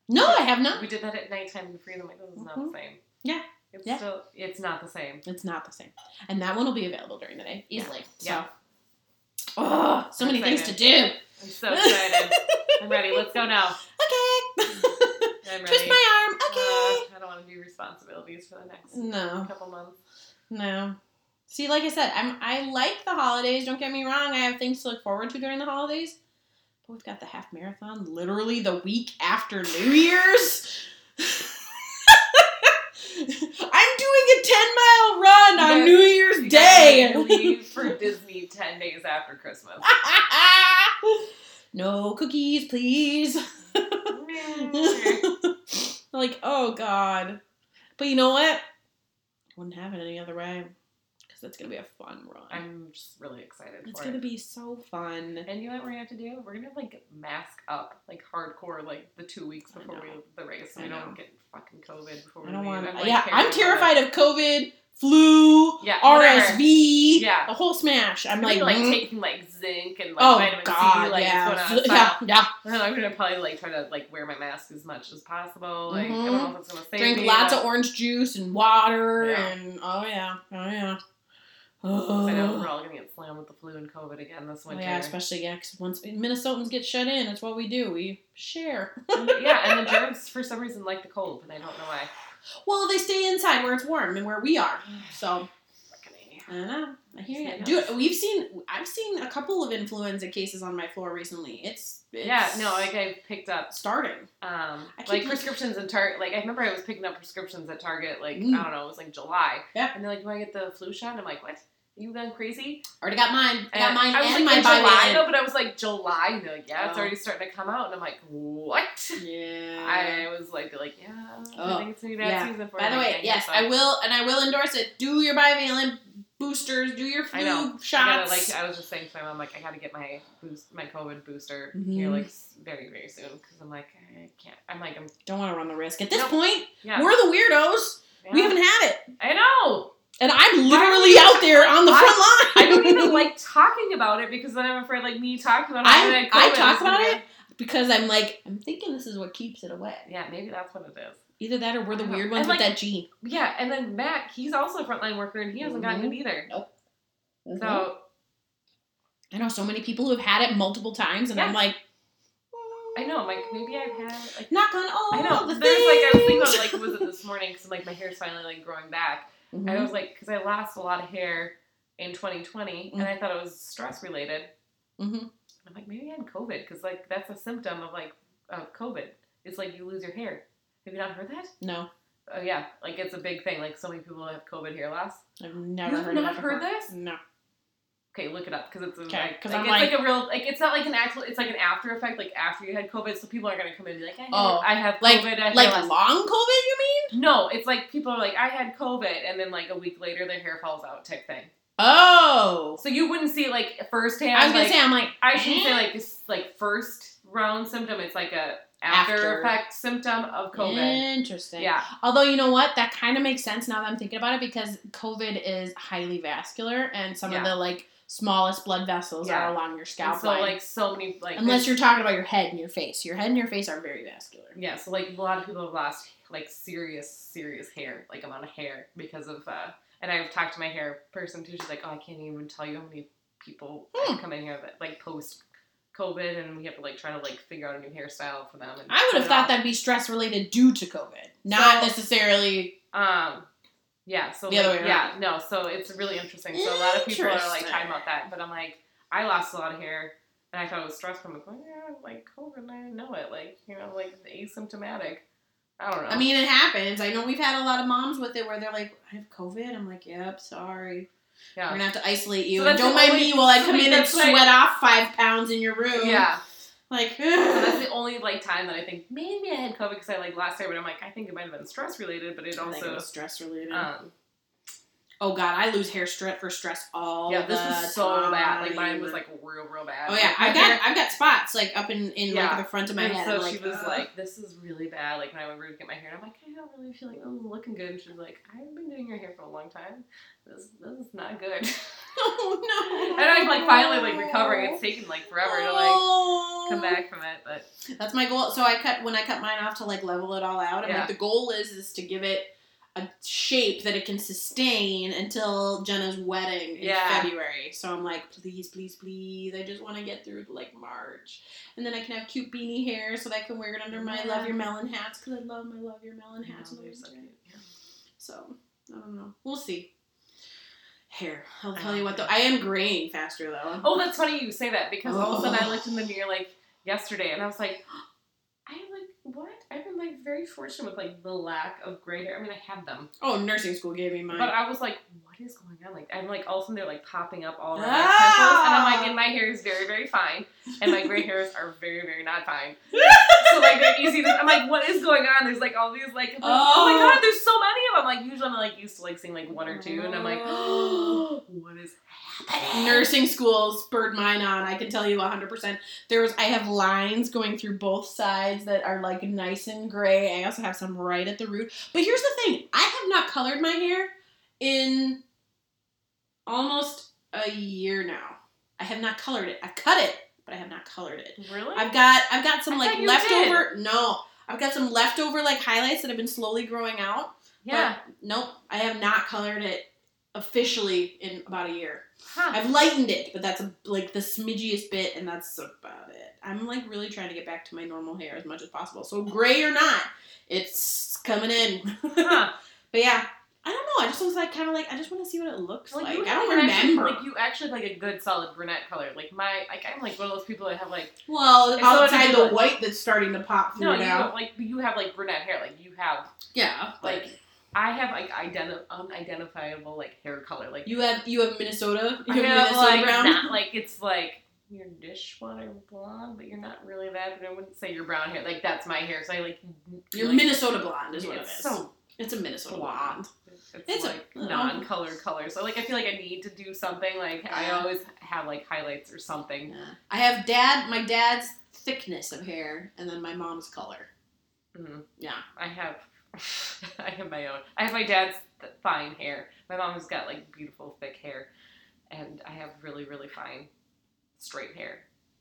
B: No, I have not.
A: We did that at nighttime in Freedom. Like, this is not
B: Mhm.
A: the same.
B: Yeah.
A: It's
B: Yeah.
A: still, it's not the same.
B: It's not the same, and that one will be available during the day easily.
A: Yeah.
B: So, oh, so
A: I'm
B: many things to do.
A: I'm so excited. I'm ready. Let's go now.
B: Okay.
A: I'm ready.
B: Twist my arm. Okay.
A: Uh, I don't want to do responsibilities for the next
B: no.
A: couple months.
B: No. See, like I said, I'm I like the holidays. Don't get me wrong. I have things to look forward to during the holidays. But we've got the half marathon literally the week after New Year's. I'm doing a 10 mile run on
A: guys-
B: New Year's Day.
A: leave for Disney ten days after Christmas.
B: no cookies, please. Like, oh God. But you know what? I wouldn't have it any other way. Because it's going to be a fun run.
A: I'm just really excited
B: It's gonna
A: it.
B: be so fun.
A: And you know what we're gonna have to do? We're gonna like mask up, like hardcore, like the two weeks before we the race, so
B: I
A: we
B: know.
A: don't get fucking COVID before we
B: I don't want.
A: I'm, like,
B: yeah, I'm
A: terrified
B: of COVID, flu,
A: Yeah.
B: RSV,
A: Yeah.
B: the whole smash. I'm
A: I'm
B: like,
A: like,
B: mm,
A: taking like zinc and like
B: oh
A: vitamin
B: god,
A: C, like
B: yeah,
A: it's
B: Fl-
A: going
B: yeah, yeah.
A: And I'm gonna probably like try to like wear my mask as much as possible. Like I don't know if it's gonna save
B: Drink
A: me.
B: lots
A: but-
B: of orange juice and water,
A: Yeah.
B: and oh yeah, oh yeah.
A: I know we're all gonna get slammed with the flu and COVID again this
B: Well,
A: winter.
B: yeah, especially yeah, because once Minnesotans get shut in, it's what we do. We share.
A: yeah, and the germs for some reason like the cold, and I don't know why.
B: Well, they stay inside where it's warm and where we are. So I don't know. I hear you, dude. We've seen. I've seen a couple of influenza cases on my floor recently. It's, it's
A: Yeah, no, like I picked up
B: starting.
A: um like prescriptions at Target. Like I remember I was picking up prescriptions at Target. Like
B: Mm.
A: I don't know, it was like July.
B: Yeah.
A: And they're like, "Do I get the flu shot?" And I'm like, "What? You gone crazy?"
B: Already got mine. I got mine
A: I was
B: and
A: like,
B: my
A: in July, no, but I was like July. And they're like, "Yeah, it's
B: Oh.
A: already starting to come out." And I'm like, "What?"
B: Yeah.
A: I was like, "Like yeah,
B: Oh.
A: I think it's gonna be bad
B: Yeah.
A: season for
B: By the way, yes, I will, and I will endorse it. Do your bivalent boosters. Do your flu
A: I know. I
B: shots.
A: gotta, like I was just saying to my mom, like I gotta get my boost, my COVID booster here,
B: Mhm.
A: like very, very soon, because I'm like I can't. I'm like I'm.
B: Don't want to run the risk. At this
A: No.
B: point,
A: Yeah.
B: we're the weirdos. We haven't had it,
A: I know.
B: And I'm literally out there on the
A: I-
B: front line.
A: I don't even like talking about it because then I'm afraid like me talking about
B: it.
A: I,
B: I talk about it because I'm like, I'm thinking this is what keeps it away.
A: Yeah, maybe that's what it is.
B: Either that or we're the
A: know.
B: weird ones
A: And,
B: with
A: like,
B: that gene.
A: Yeah, and then Matt, he's also a frontline worker and he hasn't gotten
B: Mhm.
A: it either.
B: Mm-hmm.
A: So
B: I know so many people who have had it multiple times, and I'm like,
A: I know, I'm like maybe I've had like
B: knock on all
A: I know.
B: the
A: There's like I was thinking about
B: things.
A: like was it this morning because like my hair's finally like growing back.
B: Mhm.
A: I was like because I lost a lot of hair in 2020 and
B: Mm.
A: I thought it was stress related.
B: Mhm.
A: I'm like maybe I had COVID because like that's a symptom of like of COVID. It's like you lose your hair. Have you not heard that?
B: No,
A: Oh yeah, like it's a big thing. Like so many people have COVID hair loss.
B: I've never
A: you have
B: heard
A: not heard this?
B: No.
A: Okay, look it up because it's a, like, like,
B: I'm
A: it's
B: like-
A: like, a real like it's not like an actual it's like an after effect like after you had COVID so people are gonna come in and be like I
B: Oh,
A: I have
B: like-
A: COVID I
B: Like
A: hair
B: long COVID, you mean?
A: No, it's like people are like, I had COVID, and then like a week later, their hair falls out, type thing.
B: Oh.
A: So you wouldn't see it, like firsthand.
B: I was gonna
A: like,
B: say, I'm like,
A: I shouldn't say
B: eh?
A: like this like first round symptom. It's like a after,
B: After.
A: effect symptom of COVID.
B: Interesting.
A: Yeah,
B: Although you know what, that kind of makes sense now that I'm thinking about it because COVID is highly vascular, and some of the like smallest blood vessels
A: Yeah.
B: are along your
A: and
B: scalp
A: so
B: line.
A: like so many like
B: Unless you're talking about your head and your face. Your head and your face are very vascular.
A: yeah. So like a lot of people have lost like serious serious hair like amount of hair because of uh. And I've talked to my hair person too. She's like, oh, I can't even tell you how many people
B: Hmm.
A: come in here that like post. COVID and we have to like try to like figure out a new hairstyle for them. And
B: I would have thought
A: off.
B: that'd be stress related due to COVID, not
A: So-
B: necessarily.
A: Um, yeah. So
B: The
A: like,
B: other way
A: yeah, no. So it's really interesting. So a lot of people are like talking about that, but I'm like, I lost a lot of hair, and I thought it was stressful. I'm like, oh yeah, like COVID, I didn't know it. Like you know, like asymptomatic. I don't know.
B: I mean, it happens. I know we've had a lot of moms with it where they're like, "I have COVID." I'm like, "Yep, sorry.
A: Yeah.
B: We're gonna have to isolate you.
A: So
B: and don't mind
A: only-
B: me while I come in and
A: that's like-
B: sweat off five pounds in your room."
A: yeah.
B: Like,
A: So that's the only like time that I think maybe I had COVID because I like last year, but I'm like, I think it might have been stress related, but it
B: I think it
A: also.
B: stress related.
A: Um,
B: oh God, I lose hair stress for stress all
A: yeah, this is so bad. Like mine was like real, real bad.
B: Oh yeah,
A: Like,
B: I've
A: hair-
B: got I've got spots like up in in
A: Yeah.
B: like the front of my
A: and
B: head.
A: so
B: I'm
A: she was
B: "Ugh."
A: like, "This is really bad." Like when I went over to get my hair, and I'm like, "I don't really feel like this is looking good." And she's like, "I've been doing your hair for a long time. This this is not good."
B: oh no.
A: and I'm like finally like recovering. It's taken like forever to like
B: Oh.
A: come back from it, but
B: That's my goal. So I cut when I cut mine off to like level it all out. I'm
A: Yeah.
B: like the goal is is to give it a shape that it can sustain until Jenna's wedding in
A: Yeah.
B: February. So I'm like, please, please, please. I just want to get through like March, and then I can have cute beanie hair so that I can wear it under my
A: Yeah.
B: love your melon hats because I love my love your melon hats. in
A: Oh,
B: the
A: they're so Yeah.
B: So I don't know. We'll see. Hair. I'll tell you what though. I am graying faster though.
A: Oh, that's funny you say that because all of a sudden I
B: Oh.
A: looked in the mirror like yesterday and I was like, I like what? I've been like very fortunate with like the lack of gray hair. I mean, I have them,
B: Oh, nursing school gave me mine.
A: but I was like, what is going on? Like, I'm like all of a sudden they're like popping up all around
B: Ah!
A: my temples, and I'm like, and my hair is very very fine, and my gray hairs are very very not fine. so like they're easy to. I'm like, what is going on? There's like all these like, I'm oh. my
B: Oh.
A: god, there's so many of them. Like usually I'm like used to like seeing like one or two, and I'm like,
B: Oh.
A: what is happening?
B: nursing school spurred mine on. I can tell you 100%. There was I have lines going through both sides that are like nice and gray. I also have some right at the root. But here's the thing. I have not colored my hair in almost a year now. I have not colored it. I cut it, but I have not colored it.
A: Really?
B: I've got I've got some
A: I
B: like leftover no. I've got some leftover like highlights that have been slowly growing out.
A: yeah.
B: Nope, I have not colored it officially in about a year.
A: Huh.
B: I've lightened it, but that's a, like the smidgiest bit, and that's about it. I'm like really trying to get back to my normal hair as much as possible. So gray or not, it's coming in.
A: Huh.
B: but yeah, I don't know. I just was like kind of like I just want to see what it looks
A: Like,
B: like.
A: you
B: I don't
A: like, an actually-
B: remember.
A: like you actually have, like a good solid brunette color. Like my, like I'm like one of those people that have like
B: well,
A: It's so
B: outside the
A: ridiculous.
B: white that's starting to pop through
A: no,
B: now.
A: don't, like you have like brunette hair. Like you have
B: yeah,
A: like I have like identi- unidentifiable like hair color. Like
B: you have you have Minnesota. You
A: I
B: have
A: have
B: Minnesota
A: like
B: brown.
A: not like it's like you're dishwater blonde, but you're not really that. But I wouldn't say you're brown hair. Like that's my hair. So I like
B: You're
A: like,
B: Minnesota blonde is what it
A: it's so
B: it's a Minnesota
A: blonde.
B: blonde.
A: It's,
B: It's a-
A: like
B: uh,
A: non-color color. So like I feel like I need to do something. Like I always have like highlights or something.
B: Yeah. I have dad, my dad's thickness of hair, and then my mom's color.
A: Mhm.
B: Yeah.
A: I have, I have my own. I have my dad's th- fine hair. My mom's got like beautiful thick hair, and I have really really fine straight hair.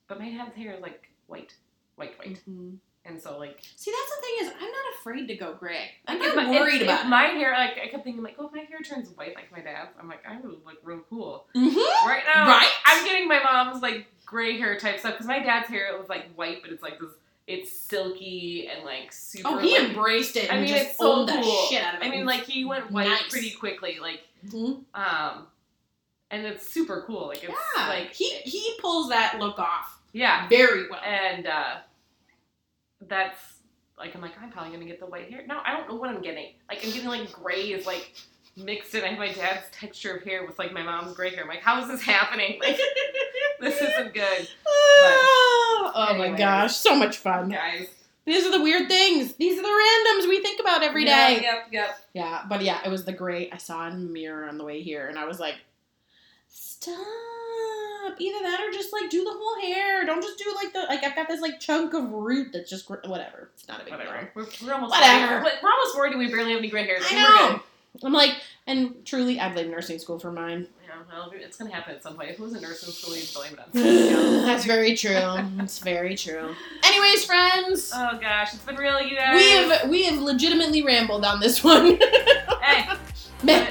A: But my dad's hair is like white, white, white,
B: Mhm.
A: and so like
B: See, that's the thing is, I'm not afraid to go gray. I'm not
A: my,
B: worried
A: if,
B: about
A: if
B: it.
A: my hair. Like I kept thinking like, oh, if my hair turns white like my dad's, I'm like, I would look real cool.
B: Mhm.
A: Right now,
B: Right?
A: I'm getting my mom's like gray hair type stuff because my dad's hair was like white, but it's like this. It's silky and like super.
B: Oh, he
A: like,
B: embraced it
A: I
B: and
A: mean,
B: just
A: it's so
B: owned the
A: cool.
B: shit out of it.
A: I mean, like he went white
B: Nice.
A: pretty quickly, like
B: Mhm.
A: um, and it's super cool. Like it's
B: yeah,
A: like
B: he he pulls that look off
A: yeah,
B: very well.
A: and uh, that's like I'm like I'm probably gonna get the white hair. No, I don't know what I'm getting. Like I'm getting like gray is like mixed in. I have my dad's texture of hair with like my mom's gray hair. I'm like, how is this happening? Like this isn't good,
B: oh, oh my gosh, so much fun.
A: guys.
B: These are the weird things. These are the randoms we think about every day.
A: Yep, yep, yep.
B: Yeah, but yeah, it was the great. I saw in the mirror on the way here, and I was like, "Stop! Either that or just like do the whole hair. Don't just do like the like I've got this like chunk of root that's just whatever. It's not a big
A: Whatever.
B: deal.
A: We're, we're almost
B: Whatever.
A: 40. We're almost forty. We barely have any gray hairs.
B: I know. I'm like, and truly, I blame nursing school for mine.
A: Yeah, well, it's gonna happen at some point. If it was a nursing school, you'd blame it on.
B: That's very true. It's very true. Anyways, friends,
A: Oh gosh, it's been real, you guys.
B: we have we have legitimately rambled on this one.
A: Hey,
B: Meh,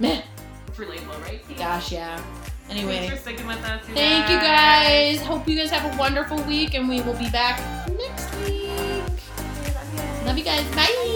B: meh.
A: it's relatable, right?
B: Gosh, yeah. Anyway.
A: Thanks for sticking with us.
B: Thank you guys. Hope you guys have a wonderful week, and we will be back next week. Love you guys. Bye.